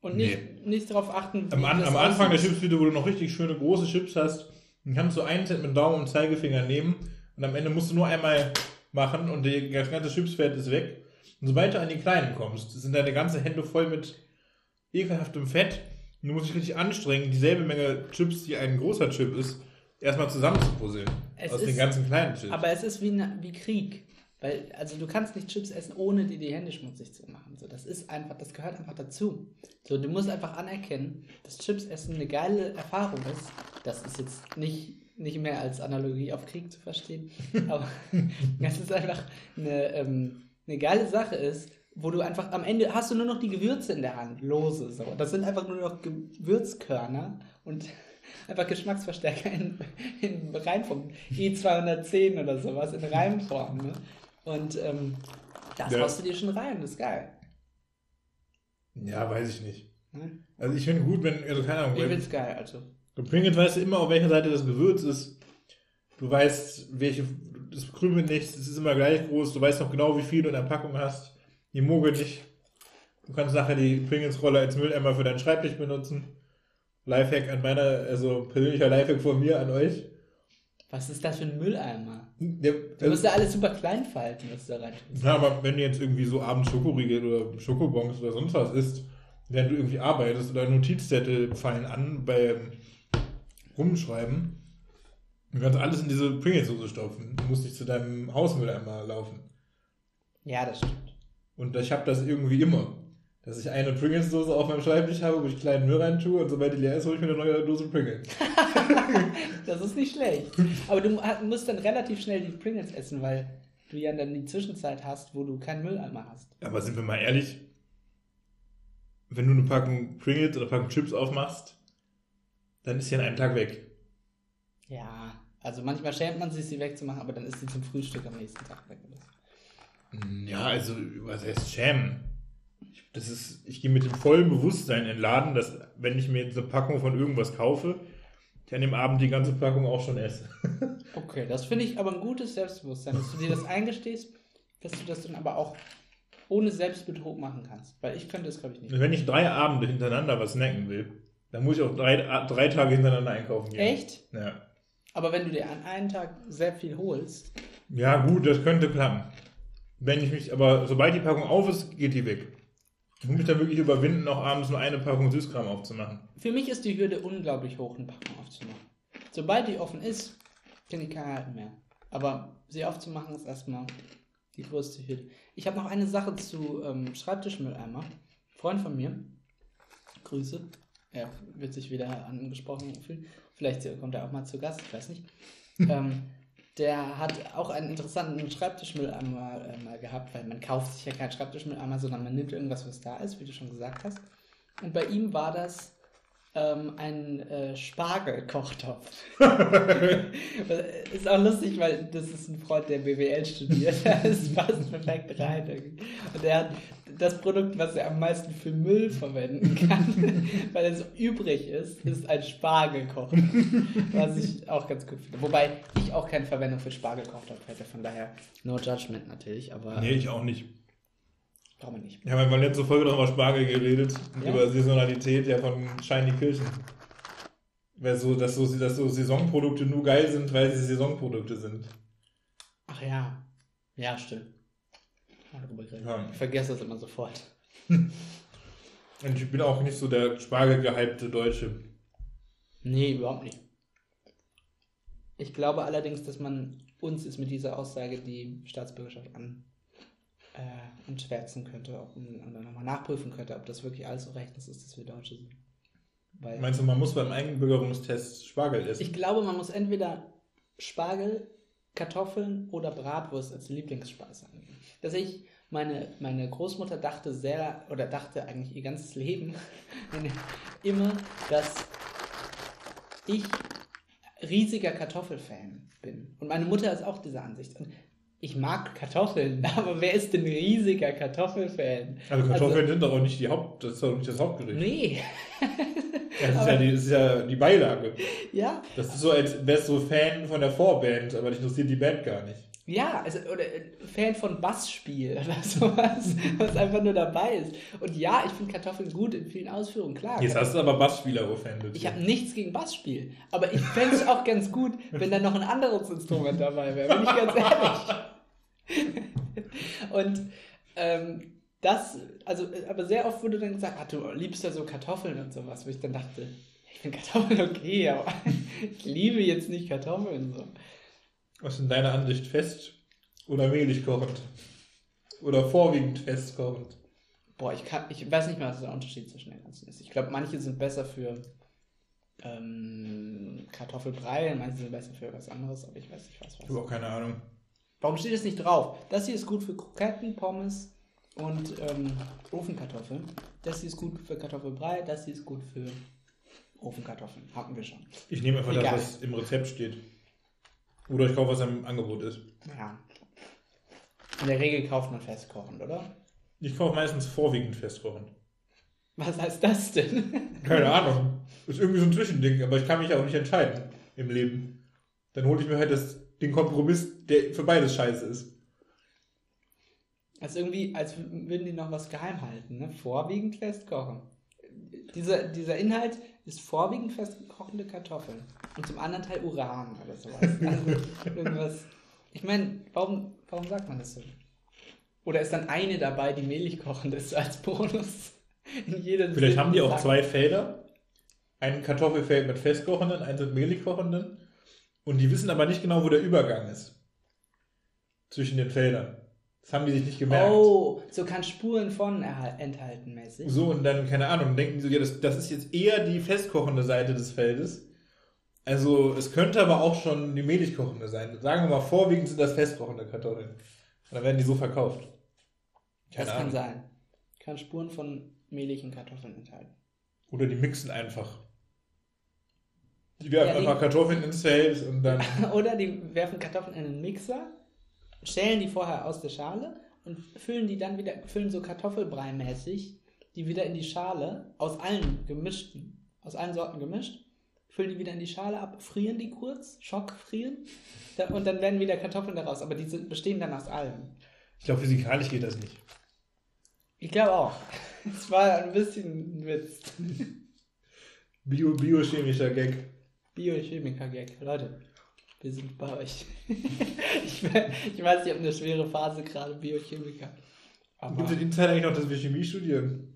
Und nicht, nicht darauf achten, Am, an, am Anfang der. Chipstüte, wo du noch richtig schöne große Chips hast, dann kannst du einen Cent mit Daumen und Zeigefinger nehmen und am Ende musst du nur einmal machen und das ganze Chipsfeld ist weg. Und sobald du an die kleinen kommst, sind deine ganze Hände voll mit ekelhaftem Fett. Und du musst dich richtig anstrengen, dieselbe Menge Chips, die ein großer Chip ist, erstmal zusammenzupuzzeln. Es Aus ist- den ganzen kleinen Chips. Aber es ist wie, ne, wie Krieg. Weil, also du kannst nicht Chips essen, ohne dir die Hände schmutzig zu machen. So, das ist einfach, das gehört einfach dazu. So, du musst einfach anerkennen, dass Chips essen eine geile Erfahrung ist. Das ist jetzt nicht, nicht mehr als Analogie auf Krieg zu verstehen, aber es ist einfach eine, ähm, eine geile Sache ist, wo du einfach am Ende hast du nur noch die Gewürze in der Hand, lose so. Das sind einfach nur noch Gewürzkörner und einfach Geschmacksverstärker in, in Reinform. E210 oder sowas in Reimform. Ne? Und ähm, das Ja. haust du dir schon rein, das ist geil. Ja, weiß ich nicht. Ne? Also ich finde gut, wenn, also keine Ahnung, Ich find's geil, also. bei Pringles weißt du immer, auf welcher Seite das Gewürz ist. Du weißt, welche, das krümelt nichts, es ist immer gleich groß, du weißt noch genau, wie viel du in der Packung hast. Die mogelt nicht. Du kannst nachher die Pringles-Rolle als Mülleimer für deinen Schreibtisch benutzen. Lifehack an meiner, also persönlicher Lifehack von mir an euch. Was ist das für ein Mülleimer? Der, Du musst ja alles super klein falten, was du da rein tust. Ja, aber wenn du jetzt irgendwie so abends Schokoriegel oder Schokobons oder sonst was isst, während du irgendwie arbeitest oder Notizzettel fallen an beim Rumschreiben, du kannst alles in diese Pringles-Soße stopfen. Du musst nicht zu deinem Hausmülleimer laufen. Ja, das stimmt. Und ich habe das irgendwie immer. Dass ich eine Pringles-Dose auf meinem Schreibtisch habe, wo ich kleinen Müll rein tue und sobald die leer ist, hole ich mir eine neue Dose Pringles. Das ist nicht schlecht. Aber du musst dann relativ schnell die Pringles essen, weil du ja dann die Zwischenzeit hast, wo du keinen Mülleimer hast. Aber sind wir mal ehrlich, wenn du eine Packung Pringles oder Packung Chips aufmachst, dann ist sie an einem Tag weg. Ja, also manchmal schämt man sich, sie wegzumachen, aber dann ist sie zum Frühstück am nächsten Tag weg. so. Ja, also, was heißt schämen? Ich, das ist, ich gehe mit dem vollen Bewusstsein in den Laden, dass, wenn ich mir jetzt eine Packung von irgendwas kaufe, ich an dem Abend die ganze Packung auch schon esse. Okay, das finde ich aber ein gutes Selbstbewusstsein, dass du dir das eingestehst, dass du das dann aber auch ohne Selbstbetrug machen kannst. Weil ich könnte es, glaube ich, nicht. Wenn ich drei Abende hintereinander was snacken will, dann muss ich auch drei, drei Tage hintereinander einkaufen gehen. Echt? Ja. Aber wenn du dir an einem Tag sehr viel holst, Ja, gut, das könnte klappen. Wenn ich mich, aber sobald die Packung auf ist, geht die weg. Ich muss mich dann wirklich überwinden, auch abends nur eine Packung Süßkram aufzumachen. für mich ist die Hürde unglaublich hoch, eine Packung aufzumachen. Sobald die offen ist, kenne ich kein Halten mehr. Aber sie aufzumachen ist erstmal die größte Hürde. Ich habe noch eine Sache zu ähm, Schreibtischmülleimer. Ein Freund von mir, Grüße, er wird sich wieder angesprochen fühlen. Vielleicht kommt er auch mal zu Gast, ich weiß nicht. ähm, der hat auch einen interessanten Schreibtischmülleimer äh, mal gehabt, weil man kauft sich ja keinen Schreibtischmülleimer, sondern man nimmt irgendwas, was da ist, wie du schon gesagt hast. Und bei ihm war das ähm, ein äh, Spargelkochtopf. ist auch lustig, weil das ist ein Freund, der BWL studiert. Das passt perfekt rein. irgendwie. Und er hat das Produkt, was er am meisten für Müll verwenden kann, weil es übrig ist, ist ein Spargelkochtopf. Was ich auch ganz gut finde. Wobei ich auch keine Verwendung für Spargelkochtopf hätte, von daher no judgment natürlich, aber Nee, ich auch nicht. Brauchen wir nicht. Ja, wir haben in der letzten Folge noch über Spargel geredet Ja. über Saisonalität ja von Shiny Kirchen. Weil so, dass, so, dass so Saisonprodukte nur geil sind, weil sie Saisonprodukte sind. Ach ja. Ja, stimmt. Ja. Ich vergesse das immer sofort. Und ich bin auch nicht so der Spargel-gehypte Deutsche. Nee, überhaupt nicht. Ich glaube allerdings, dass man uns ist mit dieser Aussage die Staatsbürgerschaft an, äh, anschwärzen könnte ob, und dann nochmal nachprüfen könnte, ob das wirklich alles so recht ist, dass wir Deutsche sind. Weil Meinst du, man muss beim Einbürgerungstest Spargel essen? ich glaube, man muss entweder Spargel, Kartoffeln oder Bratwurst als Lieblingsspeise angeben. Dass ich, meine, meine Großmutter dachte sehr, oder dachte eigentlich ihr ganzes Leben immer, dass ich riesiger Kartoffelfan bin. Und meine Mutter ist auch dieser Ansicht. Und ich mag Kartoffeln, aber wer ist denn riesiger Kartoffelfan? also Kartoffeln sind doch auch nicht die Haupt, das ist doch nicht das Hauptgericht. Nee, Das ist, aber- ja die, das ist ja die Beilage. ja, Das ist so, als wärst du Fan von der Vorband, aber dich interessiert die Band gar nicht. Ja, also, oder äh, Fan von Bassspiel oder sowas, was einfach nur dabei ist. Und ja, ich finde Kartoffeln gut in vielen Ausführungen, klar. Jetzt hast du aber Bassspieler-Fan ich habe nichts gegen Bassspiel, aber ich fände es auch ganz gut, wenn da noch ein anderes Instrument dabei wäre, bin ich ganz ehrlich. Und ähm, das, also, aber sehr oft wurde dann gesagt, ah, du liebst ja so Kartoffeln und sowas, wo ich dann dachte, ich finde Kartoffeln okay, aber ich liebe jetzt nicht Kartoffeln so. Was ist in deiner Ansicht fest oder mehlig kochend? Oder vorwiegend fest kochend? Boah, ich, kann, ich weiß nicht mehr, was der Unterschied zwischen den ganzen ist. Ich glaube, manche sind besser für ähm, Kartoffelbrei, manche sind besser für was anderes, aber ich weiß nicht, was Ich habe was. auch keine Ahnung. Warum steht es nicht drauf? Das hier ist gut für Kroketten, Pommes, und ähm, Ofenkartoffeln. Das hier ist gut für Kartoffelbrei, das hier ist gut für Ofenkartoffeln. Hatten wir schon. Ich nehme einfach Egal. das, was im Rezept steht. Oder ich kaufe, was im Angebot ist. Ja. In der Regel kauft man festkochend, oder? Ich kaufe meistens vorwiegend festkochen. Was heißt das denn? Keine Ahnung. Ist irgendwie so ein Zwischending, aber ich kann mich auch nicht entscheiden im Leben. Dann hole ich mir halt das, den Kompromiss, der für beides scheiße ist. Also irgendwie, als würden die noch was geheim halten, ne? Vorwiegend festkochen. Dieser, dieser Inhalt ist vorwiegend festgekochte Kartoffeln. Und zum anderen Teil Uran oder sowas. Also irgendwas. Ich meine, warum, warum sagt man das so? Oder ist dann eine dabei, die mehlig kochend ist als Bonus? In jedem Vielleicht haben die auch Sack. zwei Felder. Ein Kartoffelfeld mit festkochenden, eins mit mehlig kochenden. Und die wissen aber nicht genau, wo der Übergang ist. Zwischen den Feldern. Das haben die sich nicht gemerkt. Oh, so kann Spuren von enthalten mäßig. So, und dann, keine Ahnung, denken die so, ja, das, das ist jetzt eher die festkochende Seite des Feldes. Also, es könnte aber auch schon die mehlig kochende sein. Sagen wir mal, vorwiegend sind das festkochende Kartoffeln. Und dann werden die so verkauft. das kann sein. Kann Spuren von mehligen Kartoffeln enthalten. Oder die mixen einfach. Die werfen Ja, einfach Kartoffeln ins Feld und dann. Oder die werfen Kartoffeln in einen Mixer, schälen die vorher aus der Schale und füllen die dann wieder, füllen so Kartoffelbrei-mäßig die wieder in die Schale, aus allen gemischten, aus allen Sorten gemischt, füllen die wieder in die Schale ab, frieren die kurz, schockfrieren und dann werden wieder Kartoffeln daraus, aber die sind, bestehen dann aus allem. Ich glaube, physikalisch geht das nicht. Ich glaube auch. Es war ein bisschen ein Witz. Bio, biochemischer Gag. Biochemiker-Gag. Leute, wir sind bei euch. ich, ich weiß, ich habe eine schwere Phase gerade, Biochemiker. Aber Gibt es in Zeit eigentlich noch, dass wir Chemie studieren?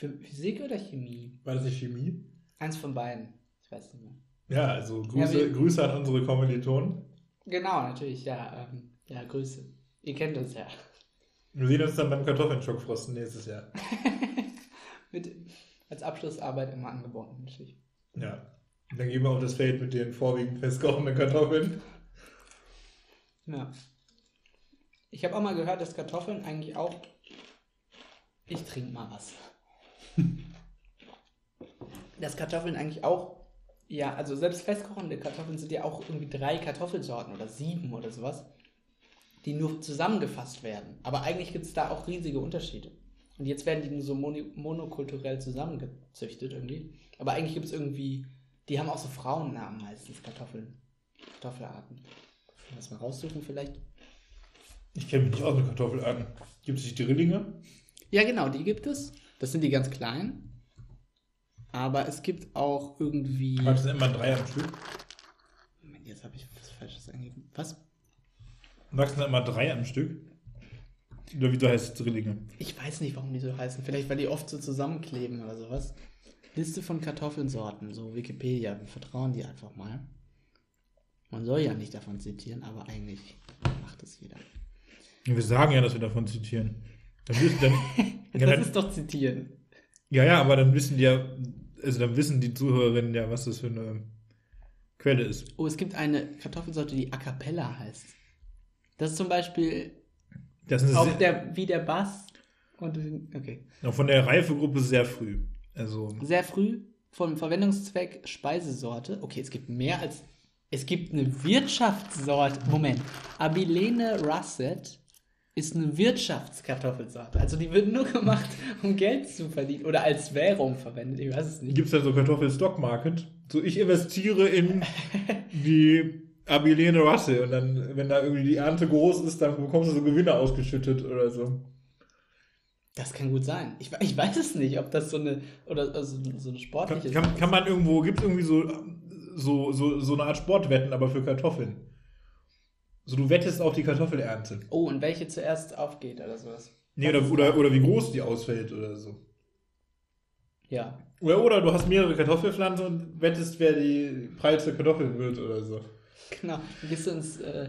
für Physik oder Chemie? War das nicht Chemie? Eins von beiden. Ich weiß nicht mehr. Ja, also Grüße, Ja, Grüße an unsere Kommilitonen. Genau, natürlich, ja. Ähm, ja, Grüße. Ihr kennt uns ja. Wir sehen uns dann beim Kartoffelschockfrosten nächstes Jahr. Mit, als Abschlussarbeit immer angeboten, natürlich. Ja. Und dann gehen wir auf das Feld mit den vorwiegend festkochenden Kartoffeln. Ja. Ich habe auch mal gehört, dass Kartoffeln eigentlich auch. Ich trinke mal was. dass Kartoffeln eigentlich auch. Ja, also selbst festkochende Kartoffeln sind ja auch irgendwie drei Kartoffelsorten oder sieben oder sowas, die nur zusammengefasst werden. Aber eigentlich gibt es da auch riesige Unterschiede. Und jetzt werden die nur so monokulturell zusammengezüchtet irgendwie. Aber eigentlich gibt es irgendwie. Die haben auch so Frauennamen meistens, Kartoffeln. Kartoffelarten. Können wir das mal raussuchen vielleicht? Ich kenne mich nicht aus mit Kartoffelarten. Gibt es die Drillinge? Ja, genau, die gibt es. Das sind die ganz kleinen. Aber es gibt auch irgendwie. Das sind immer drei am Stück. Moment, jetzt habe ich was Falsches eingegeben. Was? Wachsen immer drei am Stück. Oder wieso heißt es Drillinge? Ich weiß nicht, warum die so heißen. Vielleicht, weil die oft so zusammenkleben oder sowas. Liste von Kartoffelsorten, so Wikipedia. Wir vertrauen die einfach mal. Man soll ja nicht davon zitieren, aber eigentlich macht es jeder. Wir sagen ja, dass wir davon zitieren. Dann wissen, dann, das dann, ist doch zitieren. ja, ja, aber dann wissen die ja, also dann wissen die Zuhörerinnen ja, was das für eine Quelle ist. Oh, es gibt eine Kartoffelsorte, die A Cappella heißt. Das ist zum Beispiel auch der, wie der Bass. Und, okay. von der Reifegruppe sehr früh. Also, Sehr früh vom Verwendungszweck Speisesorte. Okay, es gibt mehr als. Es gibt eine Wirtschaftssorte. Moment. Abilene Russet ist eine Wirtschaftskartoffelsorte. Also die wird nur gemacht, um Geld zu verdienen. Oder als Währung verwendet. Ich weiß es nicht. gibt es da so Kartoffel-Stock-Market? So, ich investiere in die Abilene Rasse und dann, wenn da irgendwie die Ernte groß ist, dann bekommst du so Gewinne ausgeschüttet oder so. Das kann gut sein. Ich, ich weiß es nicht, ob das so eine. Oder also so eine Kann, sportliche. kann, kann man irgendwo, gibt es irgendwie so, so, so, so eine Art Sportwetten, aber für Kartoffeln? So, du wettest auf die Kartoffelernte. oh, und welche zuerst aufgeht oder sowas. Nee, oder, oder, oder wie groß die ausfällt oder so. Ja. Oder, oder du hast mehrere Kartoffelpflanzen und wettest, wer die breite Kartoffel wird oder so. Genau. Du gehst ins, äh,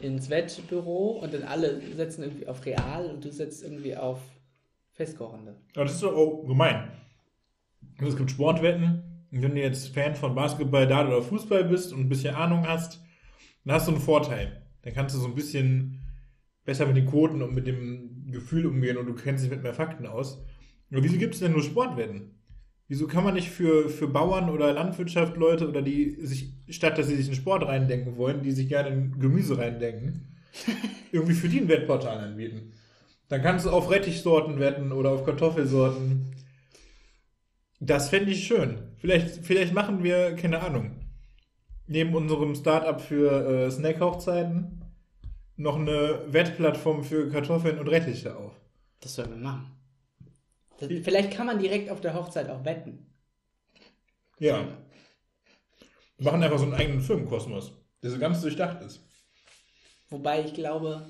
ins Wettbüro und dann alle setzen irgendwie auf Real und du setzt irgendwie auf Festkochende. Aber das ist doch auch gemein. Also es gibt Sportwetten. Und wenn du jetzt Fan von Basketball, Dart oder Fußball bist und ein bisschen Ahnung hast, dann hast du einen Vorteil. Dann kannst du so ein bisschen besser mit den Quoten und mit dem Gefühl umgehen und du kennst dich mit mehr Fakten aus. Aber wieso gibt es denn nur Sportwetten? Wieso kann man nicht für, für Bauern oder Landwirtschaft Leute oder die sich, statt dass sie sich in Sport reindenken wollen, die sich gerne in Gemüse reindenken, irgendwie für die ein Wettportal anbieten? Dann kannst du auf Rettichsorten wetten oder auf Kartoffelsorten. Das fände ich schön. Vielleicht, vielleicht machen wir, keine Ahnung, neben unserem Startup für äh, Snack-Hochzeiten noch eine Wettplattform für Kartoffeln und Rettiche auf. Das sollen wir machen. Das, vielleicht kann man direkt auf der Hochzeit auch wetten. Ja. Wir machen einfach so einen eigenen Filmkosmos, der so ganz durchdacht ist. Wobei ich glaube,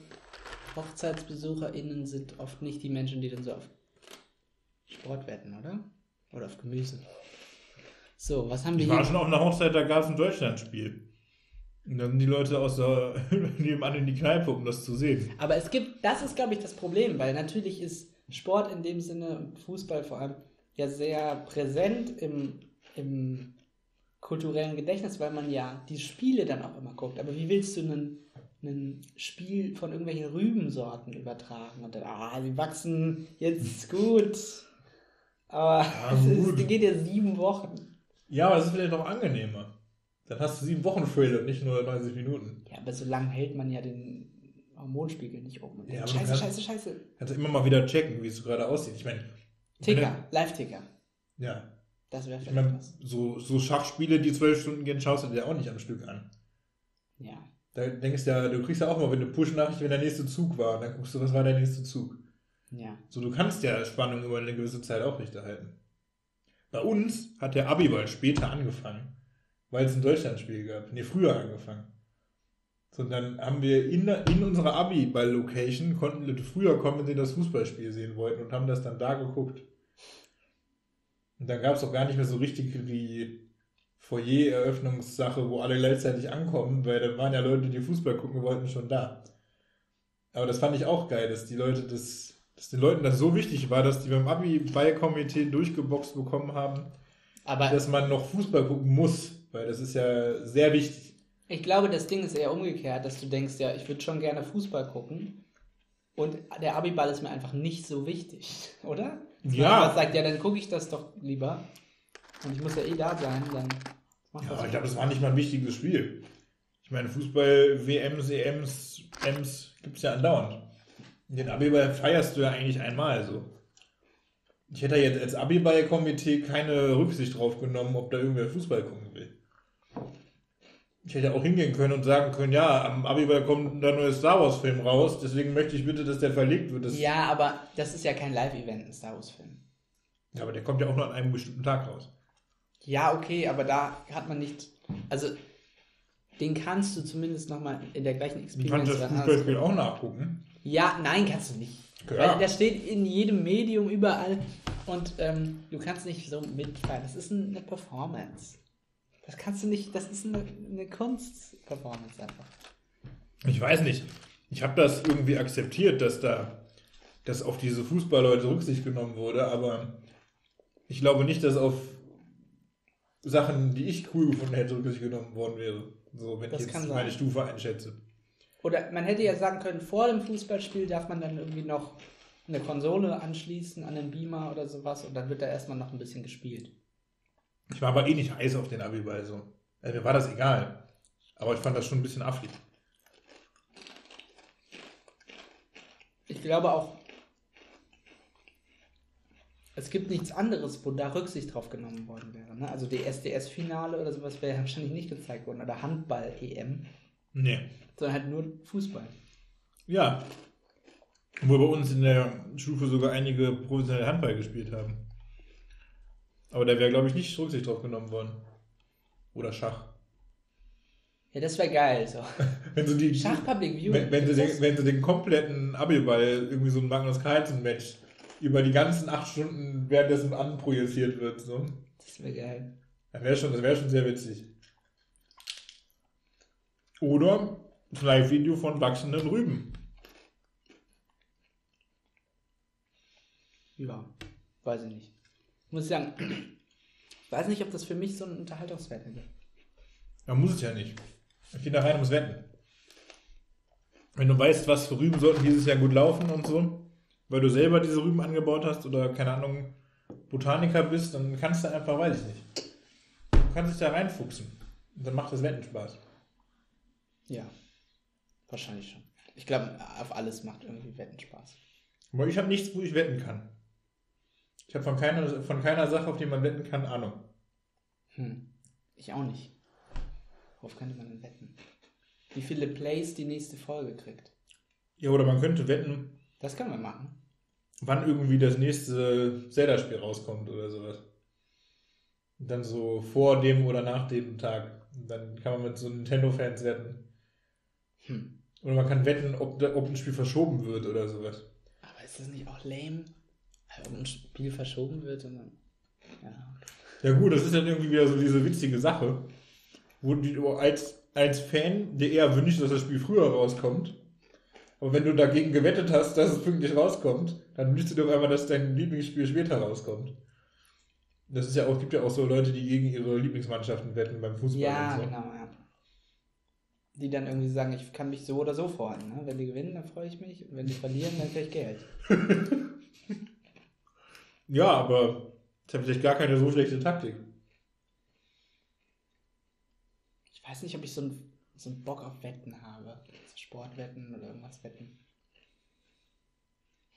HochzeitsbesucherInnen sind oft nicht die Menschen, die dann so auf Sport wetten, oder? Oder auf Gemüse. So, was haben wir Ich war hier? schon auf einer Hochzeit, da gab es ein Deutschlandspiel. Und dann sind die Leute aus der nebenan in die Kneipe, um das zu sehen. Aber es gibt, das ist, glaube ich, das Problem, weil natürlich ist Sport in dem Sinne, und Fußball vor allem, ja sehr präsent im, im kulturellen Gedächtnis, weil man ja die Spiele dann auch immer guckt. Aber wie willst du einen, ein Spiel von irgendwelchen Rübensorten übertragen? Und dann, ah, die wachsen jetzt gut. Aber Ja, es ist, geht ja sieben Wochen. Ja, aber das ist vielleicht auch angenehmer. Dann hast du sieben Wochen Trail und nicht nur 90 Minuten. Ja, aber so lange hält man ja den Hormonspiegel nicht oben. Und Ja, scheiße, man- scheiße, scheiße. Kannst du immer mal wieder checken, wie es gerade aussieht. Ich meine, Ticker, Live-Ticker. ja. Das wäre Ich vielleicht meine, was. so, so Schachspiele, die zwölf Stunden gehen, schaust du dir auch nicht am Stück an. Ja. Da denkst du ja, du kriegst ja auch mal eine Push-Nachricht, wenn der nächste Zug war. Dann guckst du, was war der nächste Zug. Ja. So, du kannst ja Spannung über eine gewisse Zeit aufrechterhalten. Bei uns hat der Abiball später angefangen, weil es ein Deutschlandspiel gab. Nee, früher angefangen. So, und dann haben wir in, in unserer Abiball-Location, konnten Leute früher kommen, wenn sie das Fußballspiel sehen wollten und haben das dann da geguckt. Und dann gab es auch gar nicht mehr so richtig die Foyer-Eröffnungssache, wo alle gleichzeitig ankommen, weil dann waren ja Leute, die Fußball gucken wollten, schon da. Aber das fand ich auch geil, dass die Leute das, dass den Leuten das so wichtig war, dass die beim Abi-Ball-Komitee durchgeboxt bekommen haben, Aber dass man noch Fußball gucken muss, weil das ist ja sehr wichtig. Ich glaube, das Ding ist eher umgekehrt, dass du denkst, ja, ich würde schon gerne Fußball gucken. Und der Abiball ist mir einfach nicht so wichtig, oder? Dass Ja. Man sagt, ja, dann gucke ich das doch lieber. Und ich muss ja eh da sein, dann mach Ja, das. ich glaube, das war nicht mal ein wichtiges Spiel. Ich meine, Fußball, WMs, EMs, Ms gibt es ja andauernd. Den Abiball feierst du ja eigentlich einmal so. Ich hätte jetzt als Abiball-Komitee keine Rücksicht drauf genommen, ob da irgendwer Fußball gucken will. Ich hätte auch hingehen können und sagen können, ja, am Abiball kommt der neue Star Wars-Film raus, deswegen möchte ich bitte, dass der verlegt wird. Das, ja, aber das ist ja kein Live-Event, ein Star Wars-Film. ja, aber der kommt ja auch nur an einem bestimmten Tag raus. Ja, okay, aber da hat man nicht. Also, den kannst du zumindest nochmal in der gleichen Du Experience kannst das Fußballspiel auch nachgucken. Ja, nein, kannst du nicht. Ja. Weil das steht in jedem Medium überall und ähm, du kannst nicht so mitfallen. Das ist eine Performance. Das kannst du nicht, das ist eine, eine Kunstperformance einfach. Ich weiß nicht. Ich habe das irgendwie akzeptiert, dass da dass auf diese Fußballleute Rücksicht genommen wurde, aber ich glaube nicht, dass auf Sachen, die ich cool gefunden hätte, Rücksicht genommen worden wäre. So, wenn Das ich jetzt meine. Stufe einschätze. Oder man hätte ja sagen können, vor dem Fußballspiel darf man dann irgendwie noch eine Konsole anschließen an den Beamer oder sowas und dann wird da erstmal noch ein bisschen gespielt. Ich war aber eh nicht heiß auf den Abiball. So. Also mir war das egal. Aber ich fand das schon ein bisschen affig. Ich glaube auch, es gibt nichts anderes, wo da Rücksicht drauf genommen worden wäre. Ne? Also die SDS-Finale oder sowas wäre wahrscheinlich nicht gezeigt worden. Oder Handball-EM, Nee. sondern halt nur Fußball. Ja. Wo bei uns in der Stufe sogar einige professionell Handball gespielt haben. Aber da wäre, glaube ich, nicht Rücksicht drauf genommen worden. Oder Schach. Ja, das wäre geil. So. Wenn sie die, Schach-Public Viewing. wenn, wenn, sie den, wenn sie den kompletten Abiball, irgendwie so ein Magnus Carlsen-Match, über die ganzen acht Stunden währenddessen anprojiziert wird, so. das das wäre geil. Das wäre schon, das wär schon sehr witzig. Oder ein Live-Video von wachsenden Rüben. Ja, weiß ich nicht. Muss ich sagen, ich weiß nicht, ob das für mich so einen Unterhaltungswert hätte. Man muss es ja nicht. Ich gehe da rein und muss wetten. Wenn du weißt, was für Rüben sollten dieses Jahr gut laufen und so, weil du selber diese Rüben angebaut hast oder keine Ahnung, Botaniker bist, dann kannst du einfach, weiß ich nicht. Du kannst dich da reinfuchsen. Und dann macht das Wetten Spaß. Ja, wahrscheinlich schon. Ich glaube, auf alles macht irgendwie Wetten Spaß. Aber ich habe nichts, wo ich wetten kann. Ich habe von keiner, von keiner Sache, auf die man wetten kann, Ahnung. Hm. Ich auch nicht. Worauf könnte man denn wetten? Wie viele Plays die nächste Folge kriegt? Ja, oder man könnte wetten, Das können wir machen. wann irgendwie das nächste Zelda-Spiel rauskommt oder sowas. Dann so vor dem oder nach dem Tag. Dann kann man mit so Nintendo-Fans wetten. Hm. Oder man kann wetten, ob, ob ein Spiel verschoben wird oder sowas. Aber ist das nicht auch lame? Ein Spiel verschoben wird und dann. Ja. Ja gut, das ist dann irgendwie wieder so diese witzige Sache, wo du als, als Fan dir eher wünschst, dass das Spiel früher rauskommt. Aber wenn du dagegen gewettet hast, dass es pünktlich rauskommt, dann wünschst du dir auf einmal, dass dein Lieblingsspiel später rauskommt. Das ist ja auch, gibt ja auch so Leute, die gegen ihre Lieblingsmannschaften wetten beim Fußball. Ja, und so. genau, ja. Die dann irgendwie sagen, ich kann mich so oder so freuen. Ne? Wenn die gewinnen, dann freue ich mich. Und wenn die verlieren, dann kriege ich Geld. Ja, aber das ist vielleicht gar keine so schlechte Taktik. Ich weiß nicht, ob ich so einen so einen Bock auf Wetten habe. So Sportwetten oder irgendwas wetten.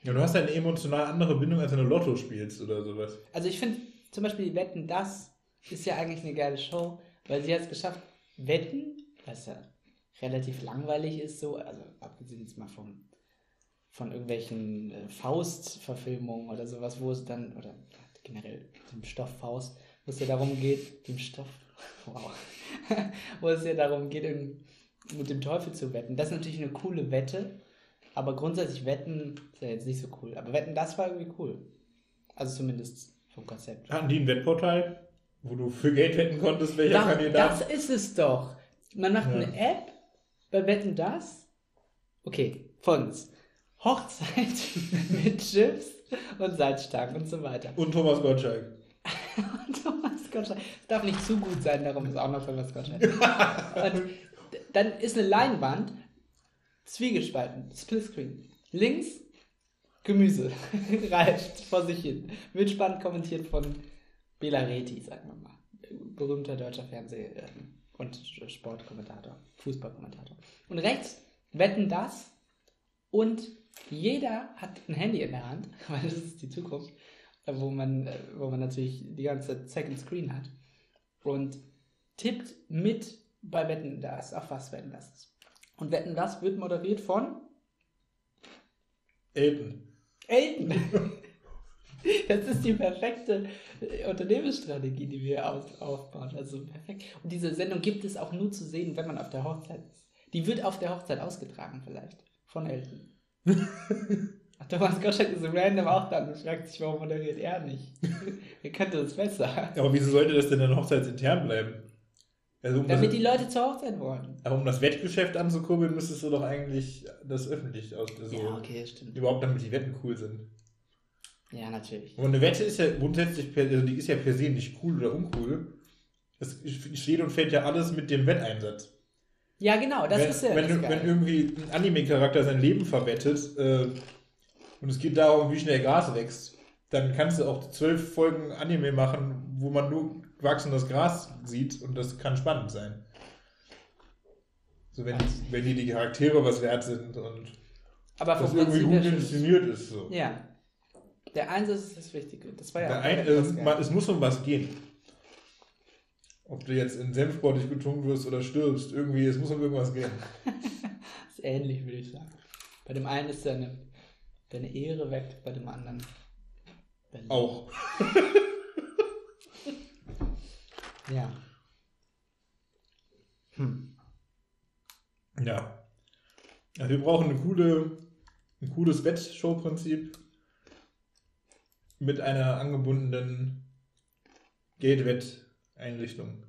Ja, du hast ja eine emotional andere Bindung, als wenn du Lotto spielst oder sowas. Also ich finde zum Beispiel die Wetten, das ist ja eigentlich eine geile Show, weil sie hat es geschafft, Wetten, was ja relativ langweilig ist, so, also abgesehen jetzt mal vom, von irgendwelchen äh, Faust-Verfilmungen oder sowas, wo es dann, oder generell dem Stoff Faust, wo es ja darum geht, dem Stoff, wow, wo es ja darum geht, irgend- mit dem Teufel zu wetten. Das ist natürlich eine coole Wette, aber grundsätzlich Wetten ist ja jetzt nicht so cool. Aber Wetten, das war irgendwie cool. Also zumindest vom Konzept. Hatten die ein Wettportal, wo du für Geld wetten konntest, welcher Da, Kandidat? das ist es doch. Man macht Ja. eine App bei Wetten das. Okay, folgendes. Hochzeit mit Chips und Salzstangen und so weiter. Und Thomas Gottschalk. Thomas Gottschalk. Es darf nicht zu gut sein, darum ist auch noch Thomas Gottschalk. und dann ist eine Leinwand, zwiegespalten, Splitscreen. Links Gemüse, reift vor sich hin. Wird spannend kommentiert von Bela Reti, sagen wir mal. Berühmter deutscher Fernseh- ähm, und Sportkommentator, Fußballkommentator. Und rechts wetten das und jeder hat ein Handy in der Hand, weil das ist die Zukunft, äh, wo man, äh, wo man natürlich die ganze Second Screen hat und tippt mit bei Wetten das, auf was Wetten das ist. Und Wetten das wird moderiert von Elton. Elton. Das ist die perfekte äh, Unternehmensstrategie, die wir auf, aufbauen. Also perfekt. Und diese Sendung gibt es auch nur zu sehen, wenn man auf der Hochzeit ist. Die wird auf der Hochzeit ausgetragen, vielleicht. Von Elton. Ach, Thomas Gottschalk ist so random auch dann und fragt sich, warum moderiert er nicht? er könnte es besser. Aber wieso sollte das denn dann hochzeitsintern bleiben? Also um, Damit das, die Leute zur Hochzeit wollen. aber um das Wettgeschäft anzukurbeln, müsstest du doch eigentlich das öffentlich aus. Also Ja, okay, stimmt. Überhaupt damit die Wetten cool sind. Ja, natürlich. Und eine Wette ist ja grundsätzlich, per, also die ist ja per se nicht cool oder uncool. Es steht und fällt ja alles mit dem Wetteinsatz. Ja, genau, das wenn, ist ja wenn, das wenn irgendwie ein Anime-Charakter sein Leben verwettet äh, und es geht darum, wie schnell Gras wächst, dann kannst du auch zwölf Folgen Anime machen, wo man nur wachsendes Gras sieht und das kann spannend sein. So wenn, wenn die, die Charaktere was wert sind und Aber das irgendwie gut inszeniert ist. So. Ja. Der Einsatz ist das Wichtige. Das war ja Der auch ein, Geile. es muss um was gehen. Ob du jetzt in Senfsport dich betrunken wirst oder stirbst, irgendwie, es muss um irgendwas gehen. Das ist ähnlich, würde ich sagen. Bei dem einen ist deine, deine Ehre weg, bei dem anderen. Berlin. Auch. Ja. Hm. Ja. Also wir brauchen eine coole, ein cooles Wettshow-Prinzip mit einer angebundenen Geldwetteinrichtung.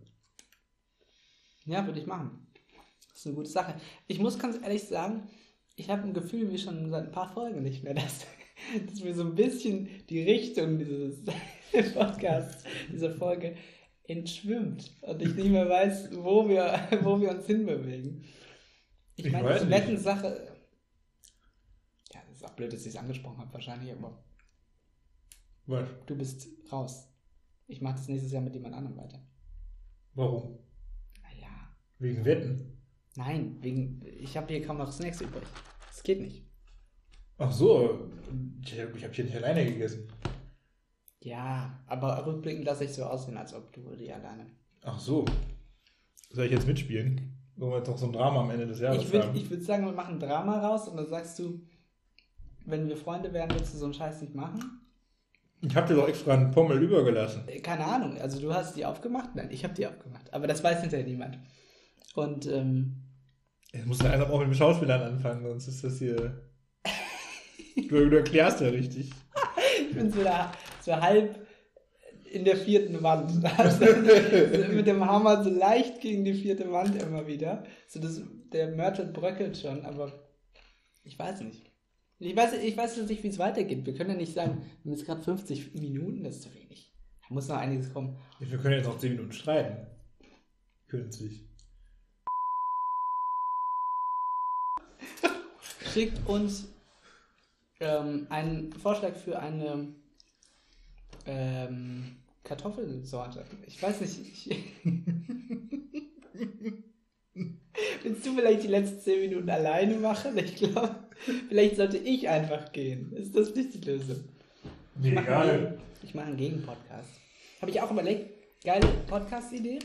Ja, würde ich machen. Das ist eine gute Sache. Ich muss ganz ehrlich sagen, ich habe ein Gefühl, wie schon seit ein paar Folgen nicht mehr, dass, dass mir so ein bisschen die Richtung dieses Podcasts, dieser Folge entschwimmt und ich nicht mehr weiß, wo wir, wo wir uns hinbewegen. Ich Ich meine, weiß diese nicht. Wettensache, Ist auch blöd, dass ich es angesprochen habe, wahrscheinlich, aber Was? du bist raus. Ich mache das nächstes Jahr mit jemand anderem weiter. Warum? Naja. Wegen Wetten? Nein, wegen. Ich habe hier kaum noch Snacks übrig. Das geht nicht. Ach so, ich habe hab hier nicht alleine gegessen. Ja, aber rückblickend lasse ich so aussehen, als ob du die alleine. Ach so. Soll ich jetzt mitspielen? Wollen wir jetzt noch so ein Drama am Ende des Jahres Ich würde haben? ich würd sagen, wir machen Drama raus und dann sagst du, wenn wir Freunde wären, würdest du so einen Scheiß nicht machen? Ich habe dir doch extra einen Pommel übergelassen. Äh, Keine Ahnung, also du hast die aufgemacht? Nein, ich habe die aufgemacht. Aber das weiß hinterher niemand. Und ähm, Jetzt muss ja einfach auch mit den Schauspielern anfangen, sonst ist das hier. du, du erklärst ja richtig. ich bin so, da, so halb in der vierten Wand. Also, so mit dem Hammer so leicht gegen die vierte Wand immer wieder. So das, der Mörtel bröckelt schon, aber ich weiß nicht. Ich weiß, ich weiß jetzt nicht, wie es weitergeht. Wir können ja nicht sagen, wir haben jetzt gerade 50 Minuten, das ist zu wenig. Da muss noch einiges kommen. Wir können jetzt noch 10 Minuten streiten. Künstlich. Schickt uns ähm, einen Vorschlag für eine ähm, Kartoffelsorte. Ich weiß nicht. Ich Willst du vielleicht die letzten 10 Minuten alleine machen? Ich glaube, vielleicht sollte ich einfach gehen. Ist das nicht die Lösung? Mir mache egal. Ich mache einen Gegenpodcast. Habe ich auch überlegt. Geile Podcast-Idee.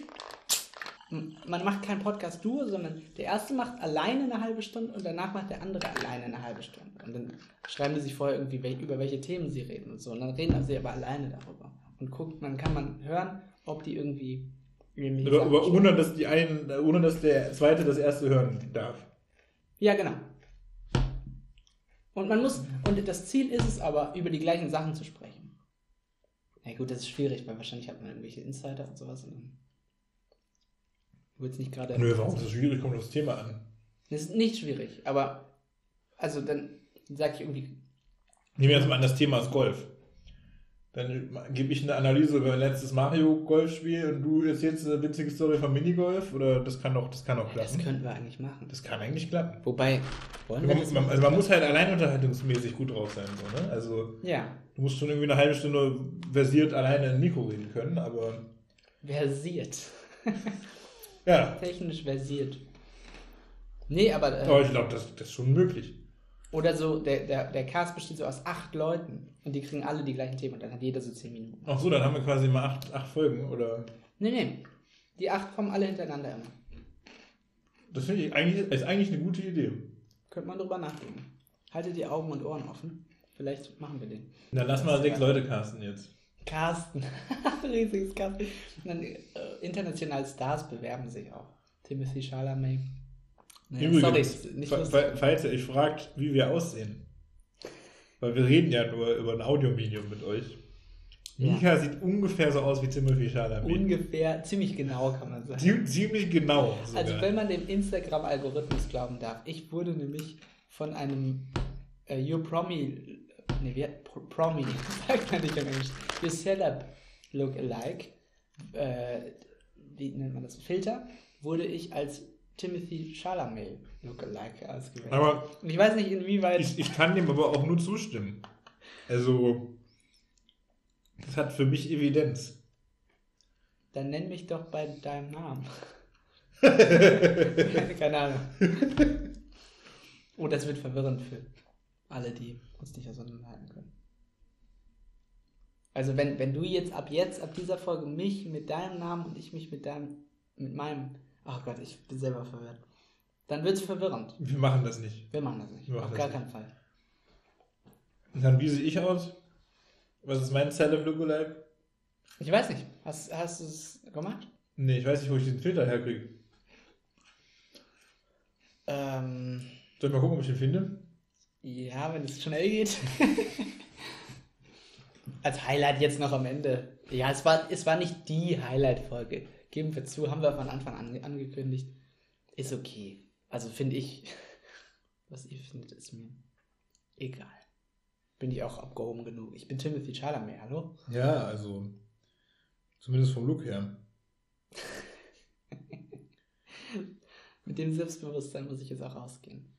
Man macht keinen Podcast-Duo, sondern der erste macht alleine eine halbe Stunde und danach macht der andere alleine eine halbe Stunde. Und dann schreiben die sich vorher irgendwie, über welche Themen sie reden und so. Und dann reden sie aber alleine darüber. Und guckt, man kann man hören, ob die irgendwie. Aber, aber ohne, dass die einen, ohne dass der zweite das erste hören darf. Ja, genau. Und man muss, und das Ziel ist es aber, über die gleichen Sachen zu sprechen. Na gut, das ist schwierig, weil wahrscheinlich hat man irgendwelche Insider und sowas. Und dann wird es nicht gerade. Nö, warum ist das schwierig? Kommt das Thema an. Das ist nicht schwierig, aber also dann sage ich irgendwie, Nehmen wir jetzt mal an, das Thema ist Golf. Dann gebe ich eine Analyse über mein letztes Mario-Golfspiel und du erzählst eine witzige Story vom Minigolf oder das kann doch, das kann das klappen. könnten wir eigentlich machen. Das kann eigentlich klappen. Wobei, wollen wir Man, das man, also man muss halt alleinunterhaltungsmäßig gut drauf sein, so, ne? Also Ja, du musst schon irgendwie eine halbe Stunde versiert alleine in ein Mikro reden können, aber versiert. ja. Technisch versiert. Nee, aber. Äh, Aber ich glaube, das, das ist schon möglich. Oder so, der, der, der Cast besteht so aus acht Leuten und die kriegen alle die gleichen Themen und dann hat jeder so zehn Minuten. Ach so, dann haben wir quasi mal acht, acht Folgen oder. Nee, nee. Die acht kommen alle hintereinander immer. Das finde ich eigentlich, ist eigentlich eine gute Idee. Könnte man drüber nachdenken. Haltet die Augen und Ohren offen. Vielleicht machen wir den. Dann lass mal sechs Leute casten jetzt. Carsten. Riesiges Carsten. Und dann äh, internationale Stars bewerben sich auch. Timothy Chalamet. Nee, Übrigens, sorry, nicht fa- falls ihr euch fragt, wie wir aussehen. Weil wir reden ja nur über ein Audiomedium mit euch. Ja. Mika sieht ungefähr so aus wie Timothy Chalamet. Ungefähr, ziemlich genau kann man sagen. Zie- Ziemlich genau. Sogar. Also wenn man dem Instagram-Algorithmus glauben darf. Ich wurde nämlich von einem äh, Your Promi, nee, wie, Pro, Promi, sagt man nicht im Englisch, Your Celeb Look-alike, äh, wie nennt man das, Filter, wurde ich als Timothy Chalamet Look-alike ausgewählt. Aber Und ich weiß nicht, inwieweit... ich, ich kann dem aber auch nur zustimmen. Also, das hat für mich Evidenz. Dann nenn mich doch bei deinem Namen. Keine Ahnung. Oh, das wird verwirrend für alle, die uns nicht auseinanderhalten können. Also wenn, wenn du jetzt ab jetzt, ab dieser Folge mich mit deinem Namen und ich mich mit deinem, mit meinem, ach Gott, ich bin selber verwirrt, dann wird es verwirrend. Wir machen das nicht. Wir machen das nicht. Machen Auf gar keinen Fall. Und dann, wie sehe ich aus? Was ist mein Celeb Lookalike? Ich weiß nicht. Hast, hast du es gemacht? Nee, ich weiß nicht, wo ich den Filter herkriege. Ähm, Soll ich mal gucken, ob ich den finde? Ja, wenn es schnell geht. Als Highlight jetzt noch am Ende. Ja, es war, es war nicht die Highlight-Folge. Geben wir zu, haben wir von Anfang an angekündigt. Ist okay. Also finde ich, was ihr findet, ist mir egal. Bin ich auch abgehoben genug. Ich bin Timothy Chalamet, hallo? Ja, also zumindest vom Look her. Mit dem Selbstbewusstsein muss ich jetzt auch rausgehen.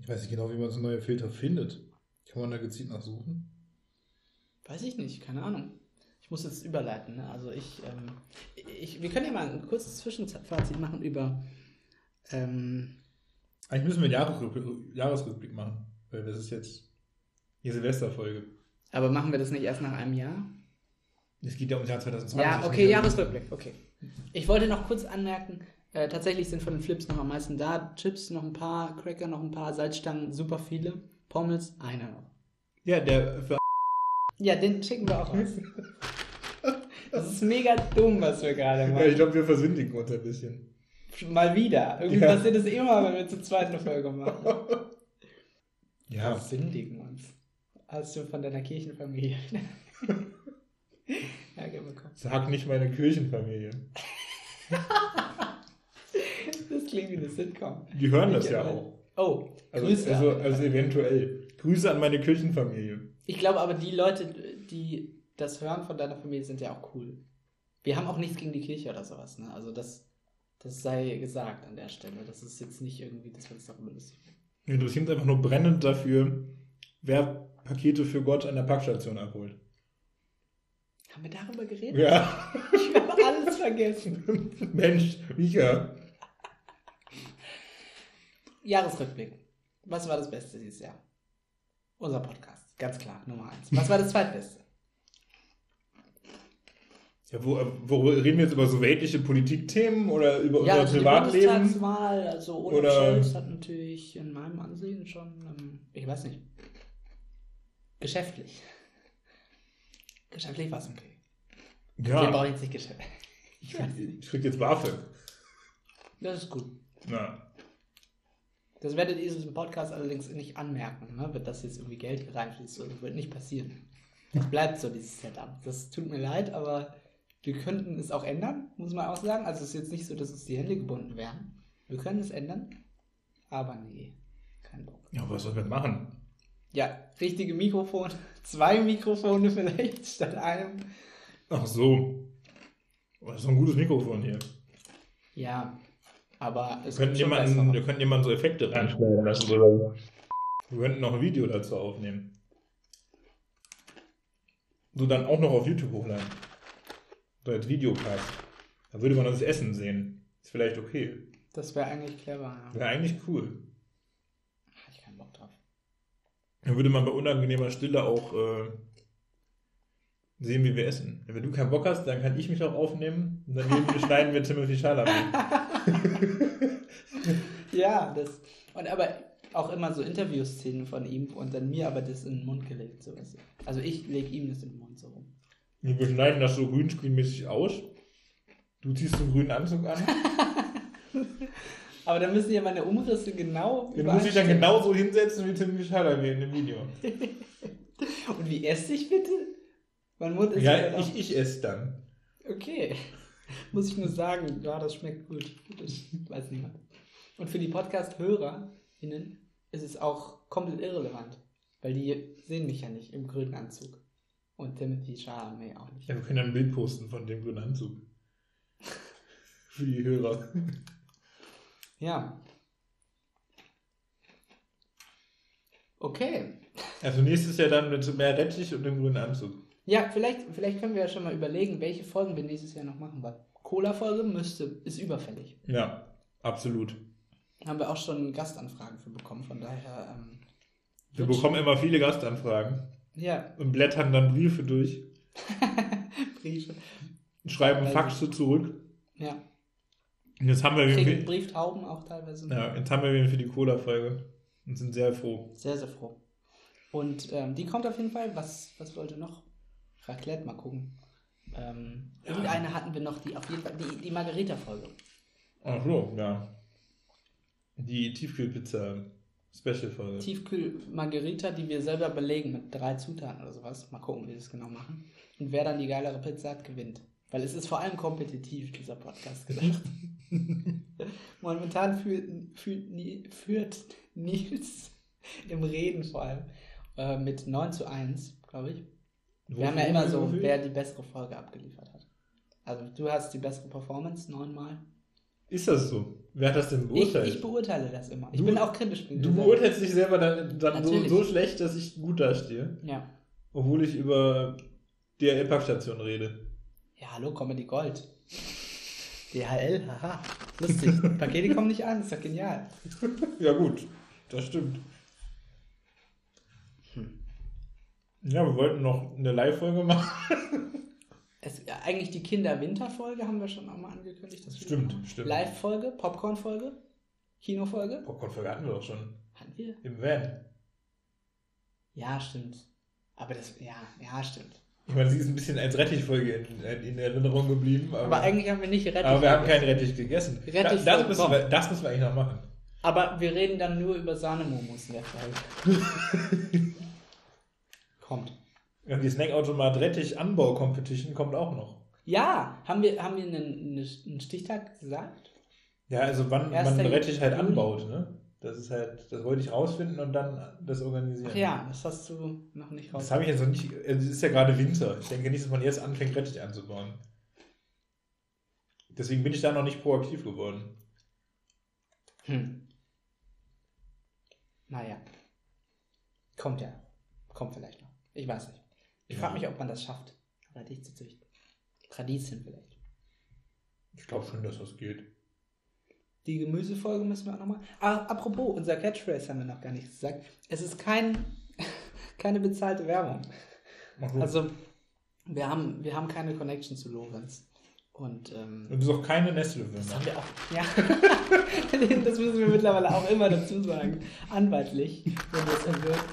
Ich weiß nicht genau, wie man so neue Filter findet. Kann man da gezielt nachsuchen? Weiß ich nicht, keine Ahnung. Ich muss jetzt überleiten. Ne? Also ich, ähm, ich, wir können ja mal ein kurzes Zwischenfazit machen über. Ähm, Eigentlich müssen wir einen Jahresrückblick, machen, weil das ist jetzt die Silvesterfolge. aber machen wir das nicht erst nach einem Jahr? Es geht ja ums Jahr 2020. Ja, okay, um- Jahresrückblick, okay. Ich wollte noch kurz anmerken, äh, tatsächlich sind von den Flips noch am meisten da. Chips noch ein paar, Cracker noch ein paar, Salzstangen super viele, Pommes einer noch. Ja, der für Ja, den schicken wir auch raus. Das ist mega dumm, was wir gerade ja, ich machen. glaube, wir versündigen uns ein bisschen. Mal wieder. Irgendwie Ja. passiert es immer, wenn wir zur zweiten Folge machen. Ja, Sündigen uns. Hast du von deiner Kirchenfamilie Ärger bekommen? sag nicht meine Kirchenfamilie. Das klingt wie eine Sitcom. Die hören das Ich, ja auch. Oh, Also, Grüße. also, also eventuell. Grüße an meine Kirchenfamilie. Ich glaube aber, die Leute, die das hören von deiner Familie, sind ja auch cool. Wir haben auch nichts gegen die Kirche oder sowas, ne? Also das, das sei gesagt an der Stelle. Das ist jetzt nicht irgendwie, dass wir uns darüber lustig machen. Wir interessieren uns einfach nur brennend dafür, wer Pakete für Gott an der Packstation abholt. Haben wir darüber geredet? Ja, Ich habe alles vergessen. Mensch, Mika. Jahresrückblick. Was war das Beste dieses Jahr? Unser Podcast, ganz klar, Nummer eins. Was war das zweitbeste? Ja, wo, wo reden wir jetzt über so weltliche Politikthemen oder über Ja, unser also die Privatleben? Bundestagswahl, also Olaf Oder- Scholz hat natürlich in meinem Ansehen schon, ähm, ich weiß nicht, geschäftlich. Geschäftlich war es okay. Wir Ja, brauchen jetzt nicht geschäftlich. ich krieg, ich krieg jetzt BAföG. Das ist gut. Na, Das werdet ihr im Podcast allerdings nicht anmerken, ne? wird das jetzt irgendwie Geld reinfließt. Das wird nicht passieren. Das bleibt so, dieses Setup. Das tut mir leid, aber wir könnten es auch ändern, muss man auch sagen. Also es ist jetzt nicht so, dass uns die Hände gebunden wären. Wir können es ändern, aber nee, kein Bock. ja, was sollen wir machen? Ja, richtige Mikrofon, zwei Mikrofone vielleicht statt einem. Ach so. Das ist doch ein gutes Mikrofon hier. Ja, aber es Wir könnten, jemanden, wir könnten jemanden so Effekte reinschneiden lassen. Oder? Wir könnten noch ein Video dazu aufnehmen. So dann auch noch auf YouTube hochladen. So als Videocast. Da würde man das Essen sehen. Ist vielleicht okay. Das wäre eigentlich clever. Ja. Wäre eigentlich cool. Hatte ich keinen Bock drauf. Dann würde man bei unangenehmer Stille auch äh, sehen, wie wir essen. Wenn du keinen Bock hast, dann kann ich mich auch aufnehmen. Und daneben schneiden wir Timothy Chalamet. Ja, das. Und aber auch immer so Interviewszenen von ihm und dann mir aber das in den Mund gelegt. So. Also ich lege ihm das in den Mund so rum. Wir schneiden das so grünscreen-mäßig aus. Du ziehst einen grünen Anzug an. Aber dann müssen ja meine Umrisse genau. Den muss ich dann genauso hinsetzen wie Timothy Chalamet in dem Video. Und wie esse ich bitte? Mein Mund ist ja Ja, ich, ich esse dann. Okay. Muss ich nur sagen, ja, das schmeckt gut. Das weiß niemand. Und für die Podcast-HörerInnen ist es auch komplett irrelevant. Weil die sehen mich ja nicht im grünen Anzug. Und Timothy Chalamet auch nicht. Ja, wir können dann ein Bild posten von dem grünen Anzug. Für die Hörer. Ja. Okay. Also nächstes Jahr dann mit mehr Rettich und dem grünen Anzug. Ja, vielleicht, vielleicht können wir ja schon mal überlegen, welche Folgen wir nächstes Jahr noch machen. Weil Cola-Folge müsste, ist überfällig. Ja, absolut. Haben wir auch schon Gastanfragen für bekommen, von daher. Ähm, Wir bekommen immer viele Gastanfragen Ja, und blättern dann Briefe durch, Briefe. schreiben Faxe zurück. Ja. Und jetzt haben wir Kriegen Brieftauben auch teilweise. ja, jetzt haben wir wen für die Cola-Folge und sind sehr froh. Sehr, sehr froh. Und ähm, die kommt auf jeden Fall. Was, was wollte noch? Raclette, mal gucken. Ähm, Irgendeine hatten wir noch, die auf jeden Fall. Die, die Margarita-Folge. Ach so, ja. Die Tiefkühlpizza-Special-Folge. Tiefkühl-Margarita, die wir selber belegen mit drei Zutaten oder sowas. Mal gucken, wie wir das genau machen. Und wer dann die geilere Pizza hat, gewinnt. Weil es ist vor allem kompetitiv, dieser Podcast gedacht. Momentan führt, führt, führt Nils im Reden vor allem äh, mit 9 zu 1, glaube ich. Wir haben ja immer so, wer die bessere Folge abgeliefert hat. Also du hast die bessere Performance neunmal Ist das so? Wer hat das denn Ich, beurteilt? ich beurteile das immer. Ich Du- bin auch kritisch. du beurteilst dich selber dann, dann so, so schlecht, dass ich gut dastehe. Ja. Obwohl ich über DHL-Packstation rede. Ja, hallo, Comedy Gold. DHL, haha. Lustig. Pakete kommen nicht an, ist doch genial. Ja, gut. Das stimmt. Hm. Ja, wir wollten noch eine Live-Folge machen. Es, ja, eigentlich die Kinder-Winter-Folge haben wir schon auch mal angekündigt. wir Stimmt, stimmt. Live-Folge, Popcorn-Folge, Kino-Folge. Popcorn-Folge hatten wir doch schon. Hatten wir? Im Van. Ja, stimmt. Aber das, ja, ja, stimmt. Ich meine, sie ist ein bisschen als Rettichfolge in, in Erinnerung geblieben. Aber, Aber eigentlich haben wir nicht Rettich. aber wir haben keinen Rettich gegessen. Rettich das, voll- müssen wir, das müssen wir eigentlich noch machen. Aber wir reden dann nur über Sahnemomos in der Folge. Kommt. Und die Snackautomat Rettich Anbau Competition kommt auch noch. Ja, haben wir, haben wir einen, einen Stichtag gesagt? Ja, also wann man Rettich halt anbaut, ne? Das ist halt, das wollte ich rausfinden und dann das organisieren. Ach ja, das hast du noch nicht raus. Das habe ich jetzt noch nicht. Es ist ja gerade Winter. Ich denke nicht, dass man jetzt anfängt, Rettich anzubauen. Deswegen bin ich da noch nicht proaktiv geworden. Hm. Naja. Kommt ja. Kommt vielleicht noch. Ich weiß nicht. Ich Ja. frage mich, ob man das schafft, Rettich zu züchten. Radieschen vielleicht. Ich glaube schon, dass das geht. Die Gemüsefolge müssen wir auch nochmal. Ah, apropos, unser Catchphrase haben wir noch gar nicht gesagt. Es ist kein, keine bezahlte Werbung. Also, wir haben, wir haben keine Connection zu Lorenz. Und ähm, Und du bist auch keine das Nestle-Würmer. haben wir auch. Ja. das müssen wir mittlerweile auch immer dazu sagen. Anwaltlich, wenn das erwirkt.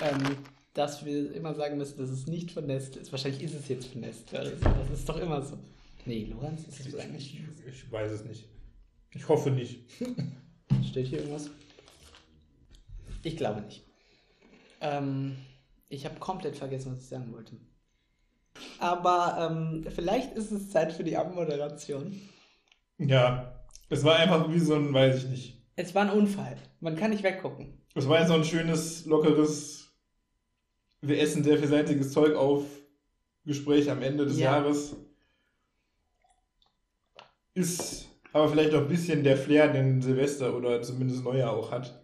Ähm, dass wir immer sagen müssen, dass es nicht von Nestle ist. Wahrscheinlich ist es jetzt von Nestle. Also, das ist doch immer so. Nee, Lorenz ist es eigentlich. Ich, ich weiß es nicht. Ich hoffe nicht. Steht hier irgendwas? Ich glaube nicht. Ähm, ich habe komplett vergessen, was ich sagen wollte. Aber ähm, vielleicht ist es Zeit für die Abmoderation. Ja, es war einfach wie so ein, weiß ich nicht. Es war ein Unfall. Man kann nicht weggucken. Es war ja so ein schönes, lockeres, wir essen sehr vielseitiges Zeug auf Gespräch am Ende des Ja. Jahres. Ist aber vielleicht auch ein bisschen der Flair, den Silvester oder zumindest Neujahr auch hat.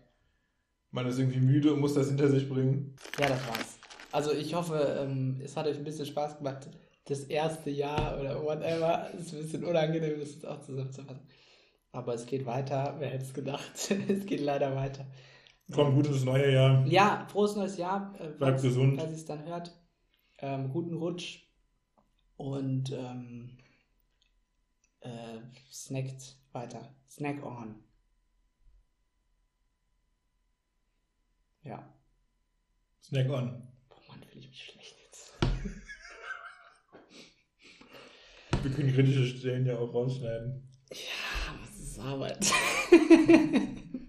Man ist irgendwie müde und muss das hinter sich bringen. Ja, das war's. Also ich hoffe, ähm, es hat euch ein bisschen Spaß gemacht. Das erste Jahr oder whatever. Es ist ein bisschen unangenehm, das jetzt auch zusammenzufassen. Aber es geht weiter. Wer hätte es gedacht? es geht leider weiter. Kommt gut ins neue Jahr. Ja, frohes neues Jahr. Äh, Bleibt gesund. Falls ihr es dann hört. Ähm, guten Rutsch. Und ähm, äh, snackt weiter. Snack on. Ja. Snack on. Boah, Mann, fühle ich mich schlecht jetzt. Wir können kritische Stellen ja auch rausschneiden. Ja, was ist Arbeit?